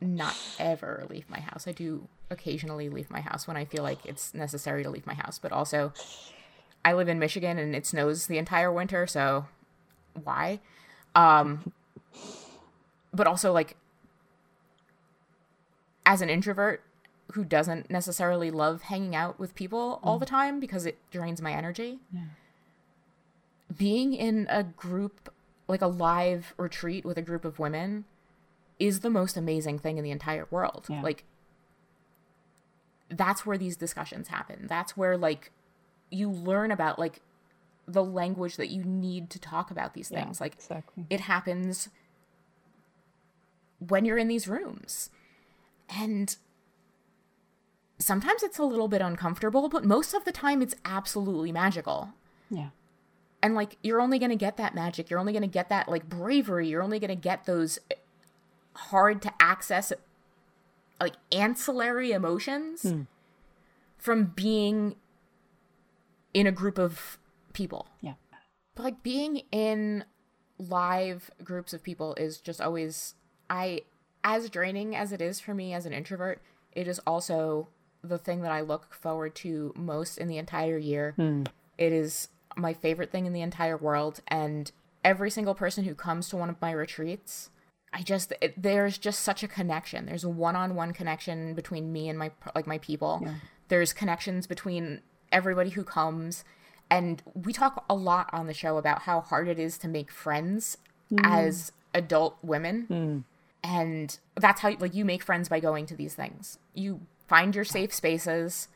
not ever leave my house. I do occasionally leave my house when I feel like it's necessary to leave my house, but also I live in Michigan and it snows the entire winter, so why? Um but also like as an introvert who doesn't necessarily love hanging out with people all mm. the time because it drains my energy. Yeah. Being in a group like a live retreat with a group of women is the most amazing thing in the entire world. Yeah. Like that's where these discussions happen. That's where like you learn about like the language that you need to talk about these things. Yeah, like exactly. it happens when you're in these rooms. And sometimes it's a little bit uncomfortable, but most of the time it's absolutely magical. Yeah. And like you're only going to get that magic. You're only going to get that like bravery. You're only going to get those hard to access like ancillary emotions hmm. from being in a group of people. Yeah. But like being in live groups of people is just always I as draining as it is for me as an introvert, it is also the thing that I look forward to most in the entire year. Hmm. It is my favorite thing in the entire world and every single person who comes to one of my retreats I just it, there's just such a connection. There's a one-on-one connection between me and my like my people. Yeah. There's connections between everybody who comes and we talk a lot on the show about how hard it is to make friends mm. as adult women. Mm. And that's how like you make friends by going to these things. You find your safe spaces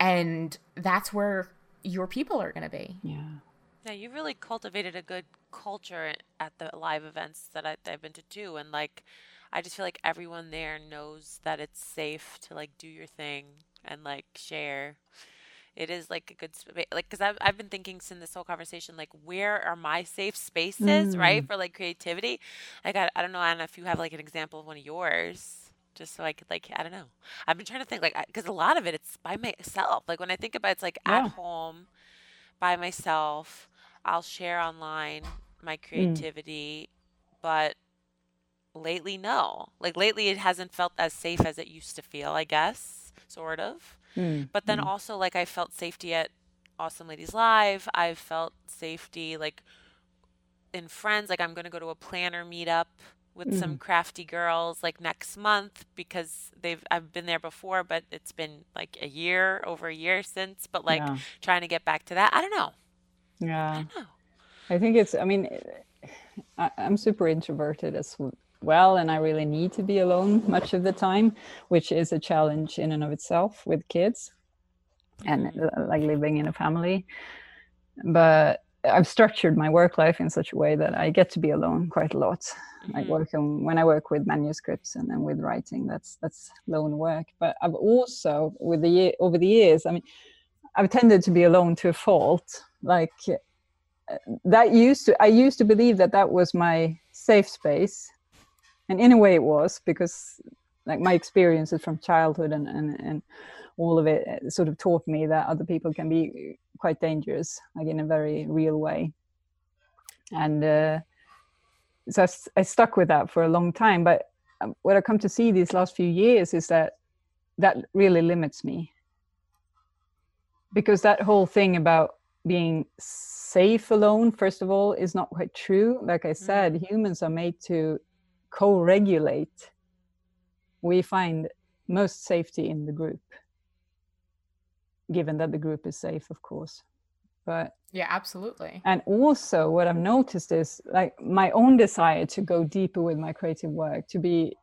and that's where your people are going to be. Yeah. Yeah, you've really cultivated a good culture at the live events that, I, that I've been to too, and like, I just feel like everyone there knows that it's safe to like do your thing and like share. It is like a good space, like because I've I've been thinking since this whole conversation, like where are my safe spaces, right, mm. for like creativity? Like I, I don't know, Anna, if you have like an example of one of yours just so I could like I don't know. I've been trying to think like because a lot of it it's by myself. Like when I think about it, it's like yeah. at home by myself. I'll share online my mm. creativity, mm. but lately, no. Like lately, it hasn't felt as safe as it used to feel, I guess, sort of. Mm. But then mm. also, like, I felt safety at Awesome Ladies Live. I've felt safety, like, in friends. Like, I'm going to go to a planner meetup with mm. some crafty girls like next month because they've I've been there before but it's been like a year over a year since but like yeah. trying to get back to that I don't know yeah. I don't know. I think it's. I mean, I, I'm super introverted as well, and I really need to be alone much of the time, which is a challenge in and of itself with kids and Mm-hmm. uh, like living in a family. But I've structured my work life in such a way that I get to be alone quite a lot. Like Mhm. working when I work with manuscripts and then with writing, that's that's lone work. But I've also, with the year over the years, I mean, I've tended to be alone to a fault. Like uh, that used to, I used to believe that that was my safe space, and in a way it was because, like my experiences from childhood and and and all of it uh, sort of taught me that other people can be quite dangerous, like in a very real way. And uh, so I stuck with that for a long time. But um, what I come to see these last few years is that that really limits me. Because that whole thing about being safe alone, first of all, is not quite true. Like I said, humans are made to co regulate. We find most safety in the group given that the group is safe, of course. But Yeah, absolutely. and also what I've noticed is like my own desire to go deeper with my creative work, to be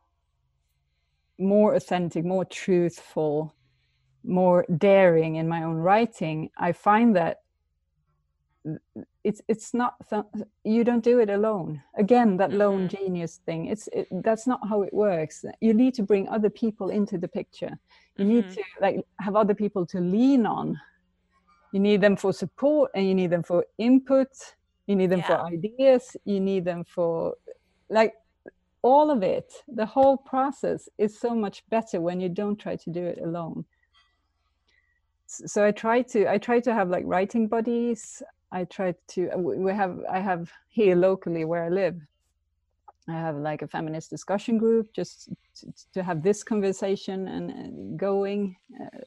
more authentic, more truthful, more daring in my own writing. I find that it's it's not you don't do it alone. Again that lone genius thing it's it, that's not how it works. You need to bring other people into the picture. You need Mhm. to like have other people to lean on. You need them for support and you need them for input. You need them Yeah. for ideas. You need them for like all of it. The whole process is so much better when you don't try to do it alone. So i try to i try to have like writing buddies i try to uh, we have i have here locally where i live i have like a feminist discussion group just to, to have this conversation and going uh,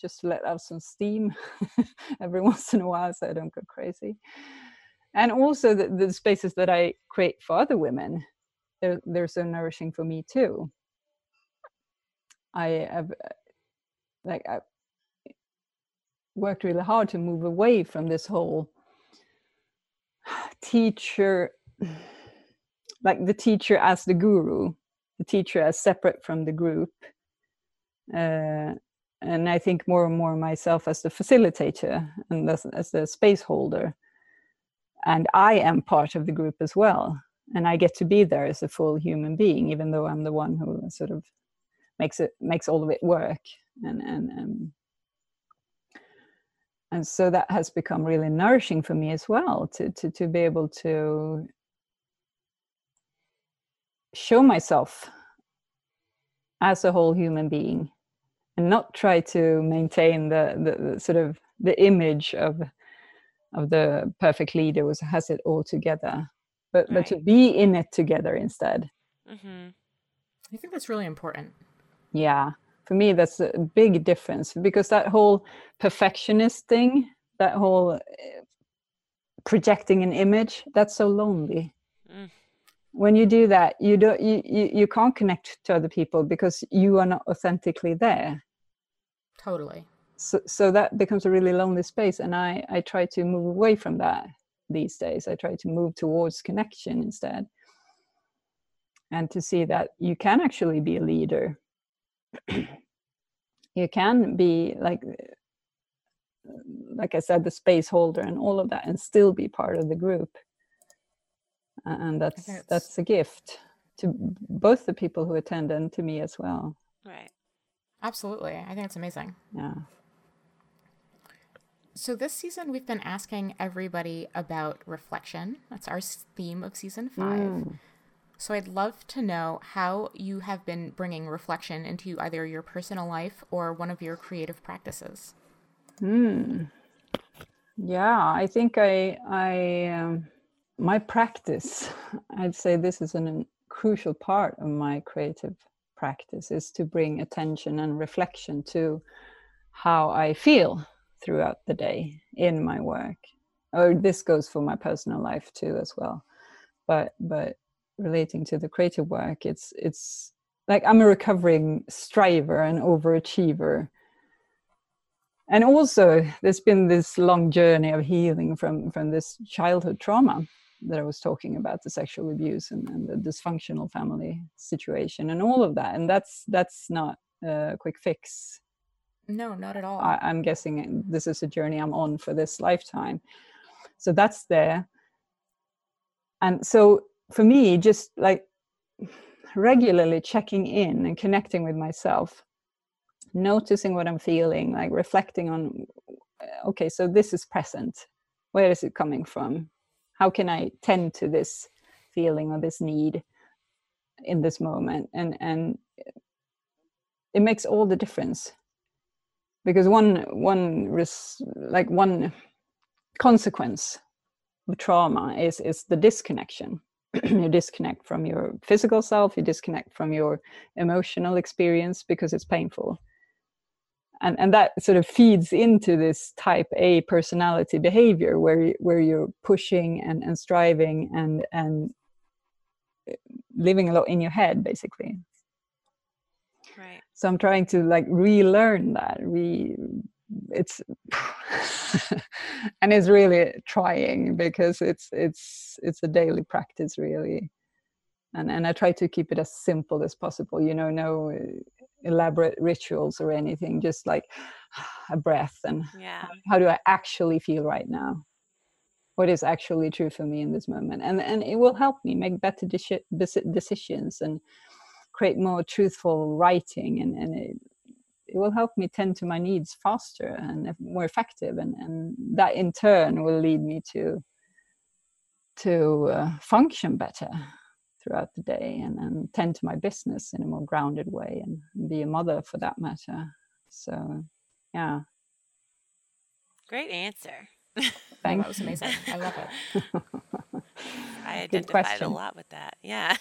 just to let out some steam every once in a while so i don't go crazy. And also the, the spaces that i create for other women they're, they're so nourishing for me too. I have uh, like i worked really hard to move away from this whole teacher like the teacher as the guru the teacher as separate from the group. Uh, and i think more and more myself as the facilitator and as, as the space holder. And i am part of the group as well. And i get to be there as a full human being even though i'm the one who sort of makes it makes all of it work and and and and so that has become really nourishing for me as well to to to be able to show myself as a whole human being and not try to maintain the, the, the sort of the image of of the perfect leader who has it all together but but to be in it together instead Mhm. I think that's really important. yeah for me that's a big difference because that whole perfectionist thing that whole uh, projecting an image that's so lonely. Mm. when you do that you don't you, you you can't connect to other people because you are not authentically there. Totally. so, so that becomes a really lonely space and i i try to move away from that these days. I try to move towards connection instead. And to see that you can actually be a leader you can be like like i said the space holder and all of that and still be part of the group and that's it's- that's a gift to both the people who attend and to me as well Right. Absolutely. I think it's amazing. yeah So this season we've been asking everybody about reflection. That's our theme of season 5. Mm. So I'd love to know how you have been bringing reflection into either your personal life or one of your creative practices. Hmm. Yeah, I think I I um, my practice. I'd say this is an, crucial part of my creative practice is to bring attention and reflection to how I feel throughout the day in my work. Or this goes for my personal life too as well. But but relating to the creative work, it's it's like I'm a recovering striver and overachiever and also there's been this long journey of healing from from this childhood trauma that I was talking about the sexual abuse and, and the dysfunctional family situation and all of that and that's that's not a quick fix No, not at all. I, I'm guessing this is a journey I'm on for this lifetime. So that's there. And so for me, just like regularly checking in and connecting with myself, noticing what I'm feeling, like reflecting on, okay, so this is present. Where is it coming from? How can I tend to this feeling or this need in this moment? And and it makes all the difference because one one res, like one consequence of trauma is is the disconnection you disconnect from your physical self you disconnect from your emotional experience because it's painful and and that sort of feeds into this type a personality behavior where you, where you're pushing and and striving and and eh, living a lot in your head basically Right. so i'm trying to like relearn that re it's and it's really trying because it's it's it's a daily practice really. And and i try to keep it as simple as possible you know no uh, elaborate rituals or anything just like a breath and Yeah. how do i actually feel right now? What is actually true for me in this moment? And and it will help me make better deci- decisions and create more truthful writing and and it, it will help me tend to my needs faster and more effective and and that in turn will lead me to to uh, function better throughout the day and, and tend to my business in a more grounded way and be a mother for that matter so yeah Great answer. Oh, thank that was amazing. I love it. I Good identified a lot with that. Yeah.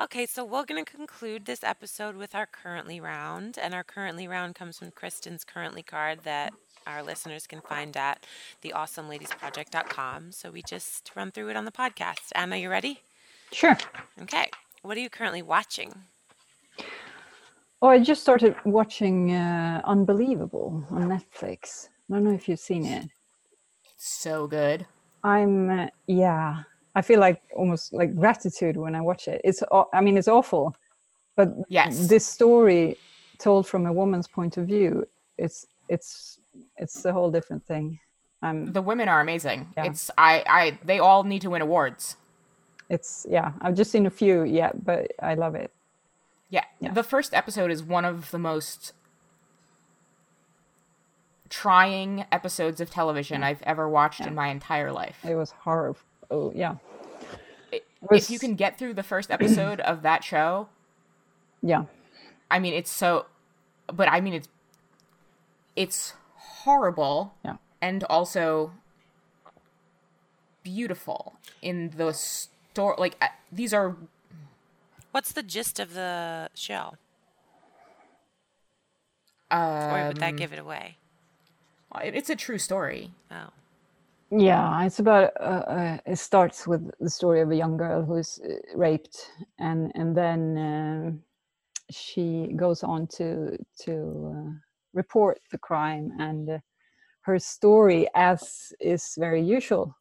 Okay, so we're going to conclude this episode with our currently round. And our currently round comes from Kristen's currently card that our listeners can find at theawesomeladiesproject.com. So we just run through it on the podcast. Anna, you ready? sure Okay. What are you currently watching? oh i just started watching uh, unbelievable on netflix i don't know if you've seen it So good. I'm uh, yeah. I feel like almost like gratitude when I watch it. It's I mean it's awful, but Yes. this story told from a woman's point of view, it's it's it's a whole different thing. Um, The women are amazing. Yeah. It's I I they all need to win awards. it's yeah. I've just seen a few yet, but I love it. Yeah. Yeah. The first episode is one of the most trying episodes of television I've ever watched in my entire life. It was horrible. Oh yeah, If you can get through the first episode of that show, yeah. I mean it's so but I mean it's it's horrible Yeah. and also beautiful in the story like uh, these are What's the gist of the show? or would that give it away? it's a true story. Oh. Yeah, it's about. Uh, uh, it starts with the story of a young girl who's uh, raped, and and then um she goes on to to uh, report the crime, and uh, her story, as is very usual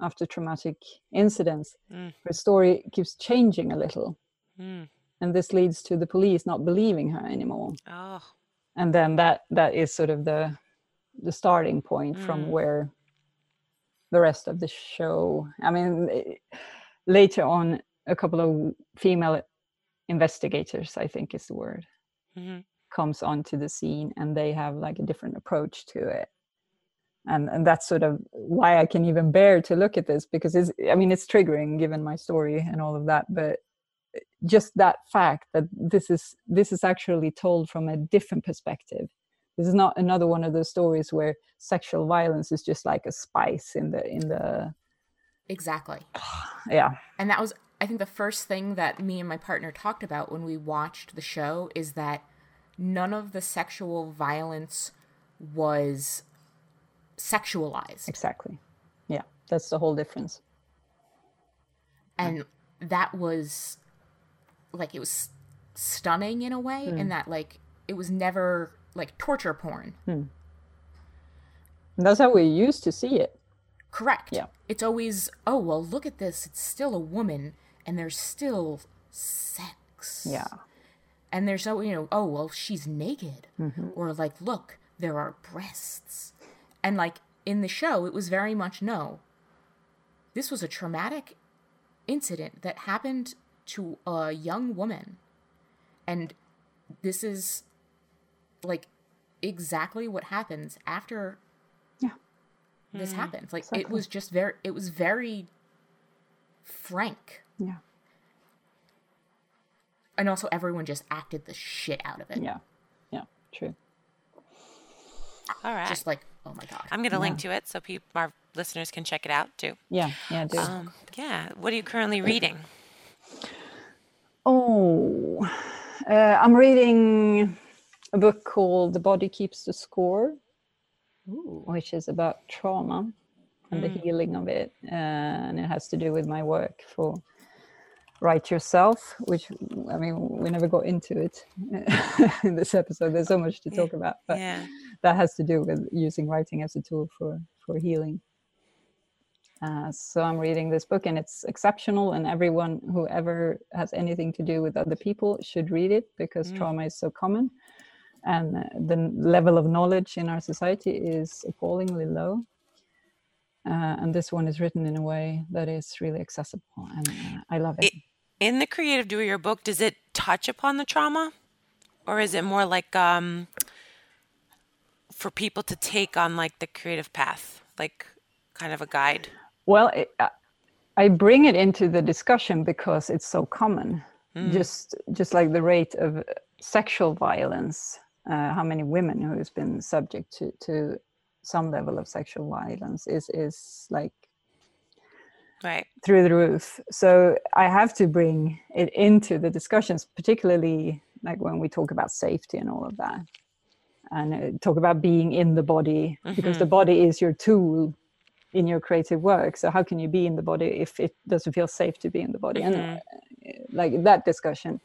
after traumatic incidents, Mm. her story keeps changing a little, Mm. and this leads to the police not believing her anymore Oh. and then that that is sort of the the starting point from Mm. where the rest of the show. I mean eh, later on a couple of female investigators i think is the word hmm comes onto the scene and they have like a different approach to it. And and that's sort of why i can even bear to look at this because it's i mean it's triggering given my story and all of that but eh, just that fact that this is this is actually told from a different perspective this is not another one of those stories where sexual violence is just like a spice in the in the Exactly. yeah And that was, I think, the first thing that me and my partner talked about when we watched the show is that none of the sexual violence was sexualized. exactly yeah that's the whole difference And that was, like, it was stunning in a way, in mm. that, like, it was never, like, torture porn. That's how we used to see it. Correct. Yeah. It's always, oh, well, look at this. It's still a woman and there's still sex. Yeah. And there's no, you know, oh, well, she's naked. Mm-hmm. Or like, look, there are breasts. And like in the show, it was very much no. This was a traumatic incident that happened to a young woman. And this is like exactly what happens after Yeah. this happens. Like it was just very it was very frank. Yeah. And also everyone just acted the shit out of it. Yeah. Yeah. True. All right. Just like, oh my god. I'm going to link to it so people, our listeners can check it out too. Yeah. Yeah. Do. Um, yeah. What are you currently reading? Oh, uh, I'm reading a book called The Body Keeps the Score, which is about trauma and the healing of it. Uh, and it has to do with my work for Write Your Self, which I mean, we never got into it in this episode. There's so much to talk about, but Yeah. that has to do with using writing as a tool for, for healing. Uh, so I'm reading this book and it's exceptional, and everyone who ever has anything to do with other people should read it because trauma is so common, and the level of knowledge in our society is appallingly low. Uh, and this one is written in a way that is really accessible, and uh, I love it. In the Creative Doer book, does it touch upon the trauma? Or is it more like um, for people to take on like the creative path, like kind of a guide? Well, it, uh, I bring it into the discussion because it's so common. Just just like the rate of sexual violence, uh, how many women who's been subject to to some level of sexual violence is is like Right. through the roof. So I have to bring it into the discussions, particularly like when we talk about safety and all of that, and uh, talk about being in the body because the body is your tool in your creative work. So how can you be in the body if it doesn't feel safe to be in the body? And uh, like that discussion,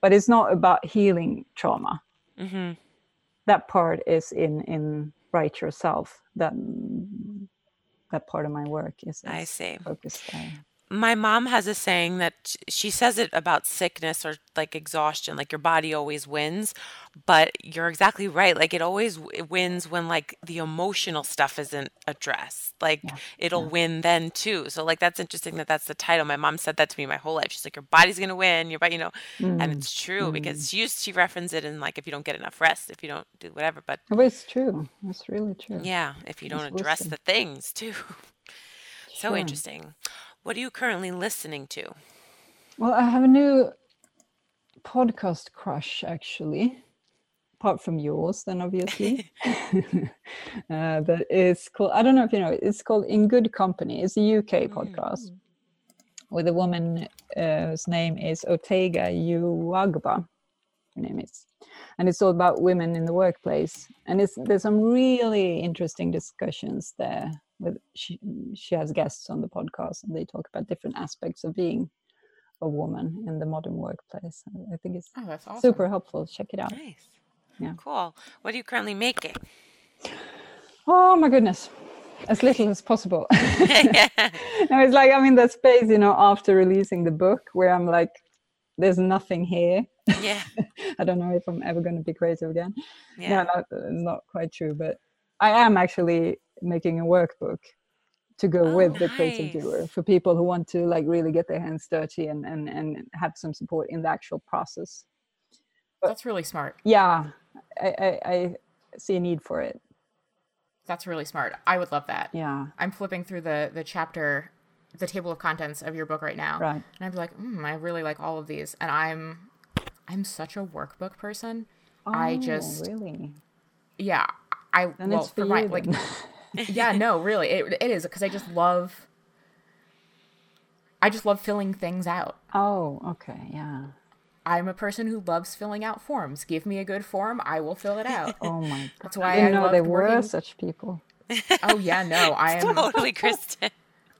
but it's not about healing trauma. Mm-hmm. That part is in in Write Your Self. That that part of my work is, I see. focused on. My mom has a saying that she says it about sickness or like exhaustion, like your body always wins. But you're exactly right. Like it always it wins when like the emotional stuff isn't addressed. Like it'll win then too. So like that's interesting that that's the title. My mom said that to me my whole life. She's like, your body's gonna win. Your body, you know, and mm, it's true because mm. she used she referenced it in like if you don't get enough rest, if you don't do whatever. But Oh, it's true. It's really true. yeah, if you don't It's address wisdom. the things too. So Sure. interesting. What are you currently listening to? Well, I have a new podcast crush actually, apart from yours, then obviously. uh, but it's called, I don't know if you know, it's called In Good Company. It's a UK podcast with a woman uh, whose name is Otega Uwagba. Her name is. And it's all about women in the workplace. And it's there's some really interesting discussions there. With she, she has guests on the podcast, and they talk about different aspects of being a woman in the modern workplace. I- think it's Oh, that's awesome. super helpful. Check it out. Nice. Yeah. Cool. What are you currently making? Oh my goodness, as little as possible. yeah. no, it's like I'm in that space, you know, after releasing the book where I'm like, there's nothing here. yeah. I don't know if I'm ever going to be creative again. Yeah. No, not, not quite true, but I am actually making a workbook to go Oh, with the creative nice. doer for people who want to like really get their hands dirty and and and have some support in the actual process. That's really smart. Yeah, I I, I see a need for it. That's really smart. I would love that. Yeah, I'm flipping through the the chapter, the table of contents of your book right now, Right. and I'd be like, mm, I really like all of these, and I'm, I'm such a workbook person. I Oh, just, really. yeah, I Then well for, for my you. like. yeah, no, really, it it is because I just love. I just love filling things out. oh, okay, yeah. I'm a person who loves filling out forms. Give me a good form, I will fill it out. Oh my god. That's why I, didn't know loved there were working. such people. Oh yeah, no, I am. Totally, Kristen.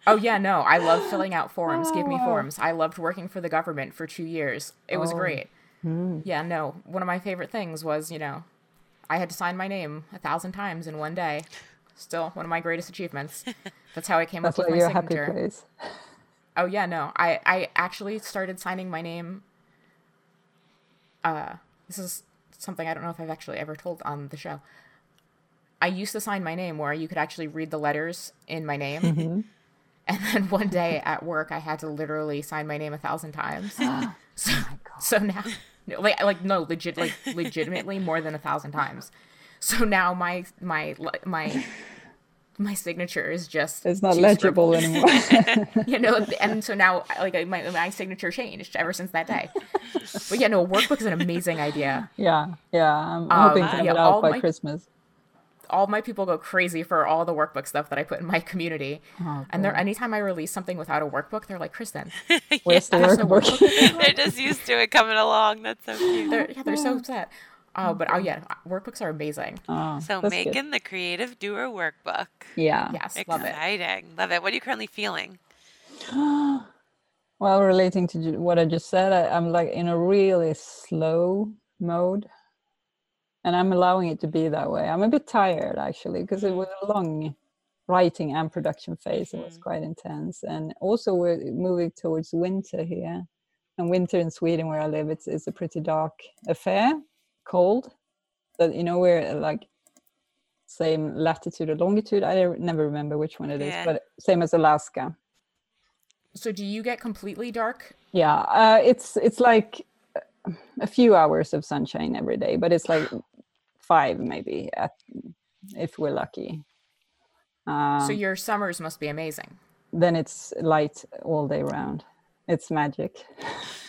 Oh yeah, no, I love filling out forms. Give Oh. me forms. I loved working for the government for two years. It was Oh. great. Hmm. Yeah, no, one of my favorite things was you know, I had to sign my name a thousand times in one day. Still one of my greatest achievements. That's how I came That's up with my you're a happy signature. place. Oh yeah, no. I I actually started signing my name. Uh, this is something I don't know if I've actually ever told on the show. I used to sign my name where you could actually read the letters in my name. Mm-hmm. And then one day at work, I had to literally sign my name a thousand times. so, Oh so now, like, like no, legit, like legitimately more than a thousand times. So now my my my my signature is just It's not legible scribbles. anymore. you know and so now like my, my signature changed ever since that day but yeah no workbook is an amazing idea yeah, yeah. I'm Um, hoping to have yeah, it out by my- Christmas. all my people go crazy for all the workbook stuff that i put in my community Oh, and they're anytime i release something without a workbook they're like kristen Where's the there's no workbook? They're just used to it coming along. That's so cute. they're yeah they're so upset Oh, oh but oh yeah uh, workbooks are amazing Oh, So making good. The creative doer workbook. Yeah. yes love it Exciting. Love it. What are you currently feeling? Well, relating to what I just said, I, I'm like in a really slow mode, and I'm allowing it to be that way. I'm a bit tired actually because it was a mm-hmm. long writing and production phase. It was mm-hmm. quite intense, and also we're moving towards winter here, and winter in Sweden where I live, it's it's a pretty dark affair, cold. But you know we're uh, like same latitude or longitude. I never remember which one it is, Yeah. but same as Alaska. so do you get completely dark yeah uh, it's it's like uh, a few hours of sunshine every day but it's like five maybe at, if we're lucky um, so your summers must be amazing then it's light all day round it's magic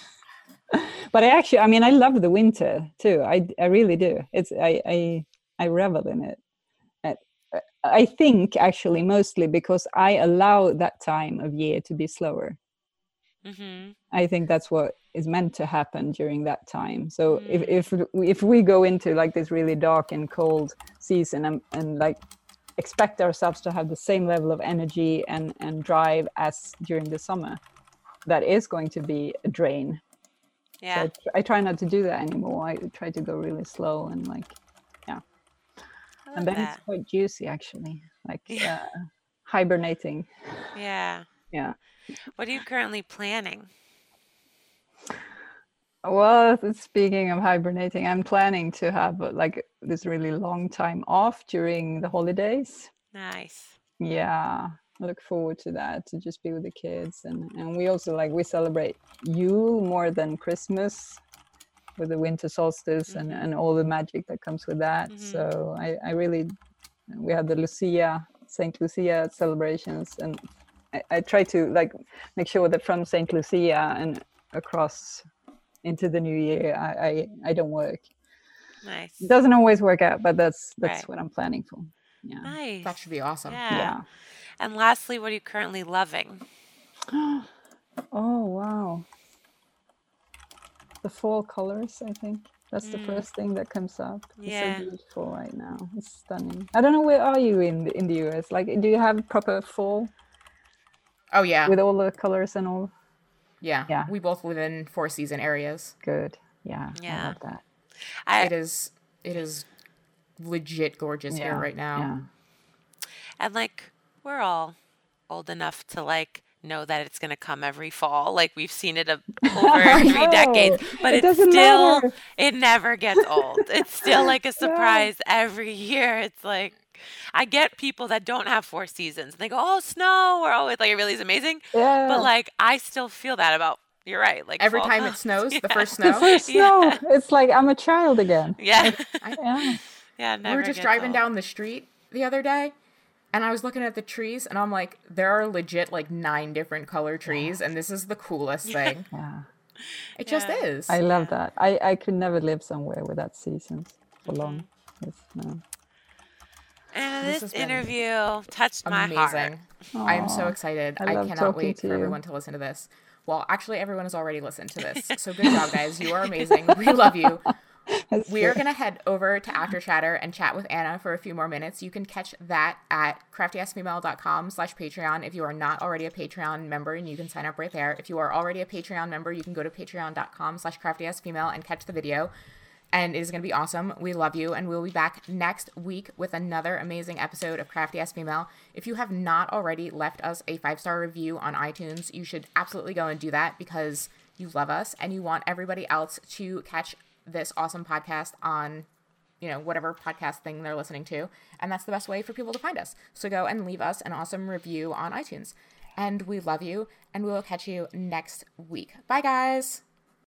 but i actually i mean i love the winter too i i really do it's i i i revel in it uh, i think actually mostly because i allow that time of year to be slower Mm-hmm. I think that's what is meant to happen during that time. So if if we- if we go into like this really dark and cold season and, and like expect ourselves to have the same level of energy and and drive as during the summer, that is going to be a drain. So Yeah. I, tr- I try not to do that anymore. I try to go really slow and like yeah, and then that. it's quite juicy actually, like Yeah. uh, hibernating. Yeah. Yeah. What are you currently planning? Well, speaking of hibernating, I'm planning to have uh, like this really long time off during the holidays. Nice. Yeah, I look forward to that to just be with the kids and and we also like we celebrate Yule more than Christmas with the winter solstice and mm-hmm. and all the magic that comes with that. Mm-hmm. So I I really we have the Lucia Saint Lucia celebrations and I, I try to like make sure that from Saint Lucia and across into the new year I I, I don't work. Nice. It doesn't always work out, but that's that's Right. what I'm planning for. Yeah. Nice. that should be awesome Yeah. Yeah. And lastly, what are you currently loving? Oh wow. The fall colors, I think. That's the mm. first thing that comes up. It's Yeah. so beautiful right now. It's stunning. I don't know where are you in the, in the US? Like do you have proper fall oh yeah with all the colors and all? yeah yeah. we both live in four season areas Good. Yeah. Yeah. I love that. I it is it is legit gorgeous here right now Yeah. and like we're all old enough to like know that it's going to come every fall. Like we've seen it a, over three know. decades, but It it's still matter. it never gets old. It's still like a surprise every year. It's like I get people that don't have four seasons. and They go, "Oh, snow," or "Oh, it like it really is amazing." Yeah. But like I still feel that about. You're right. Like every fall time it comes. snows the Yeah. first the snow first Yeah. snow. It's like I'm a child again. Yeah, I Yeah. yeah. we were just driving old. down the street the other day and I was looking at the trees and I'm like, there are legit like nine different color trees and this is the coolest thing. Yeah. It just is. I love that. I, I could never live somewhere without seasons for long. Mm-hmm. It's, no. And This this, interview touched my heart. Amazing. I am so excited. I I, cannot wait for you. everyone to listen to this. Well, actually, everyone has already listened to this. So good job, guys. You are amazing. We love you. We are going to head over to After Chatter and chat with Anna for a few more minutes. You can catch that at craftyassfemale.com slash Patreon if you are not already a Patreon member, and you can sign up right there. If you are already a Patreon member, you can go to patreon.com slash craftyassfemale and catch the video. and it is going to be awesome. We love you, and we'll be back next week with another amazing episode of Crafty Ass Female. If you have not already left us a five star review on iTunes, you should absolutely go and do that because you love us and you want everybody else to catch this awesome podcast on you know whatever podcast thing they're listening to and that's the best way for people to find us. So go and leave us an awesome review on itunes. And we love you and we will catch you next week. Bye guys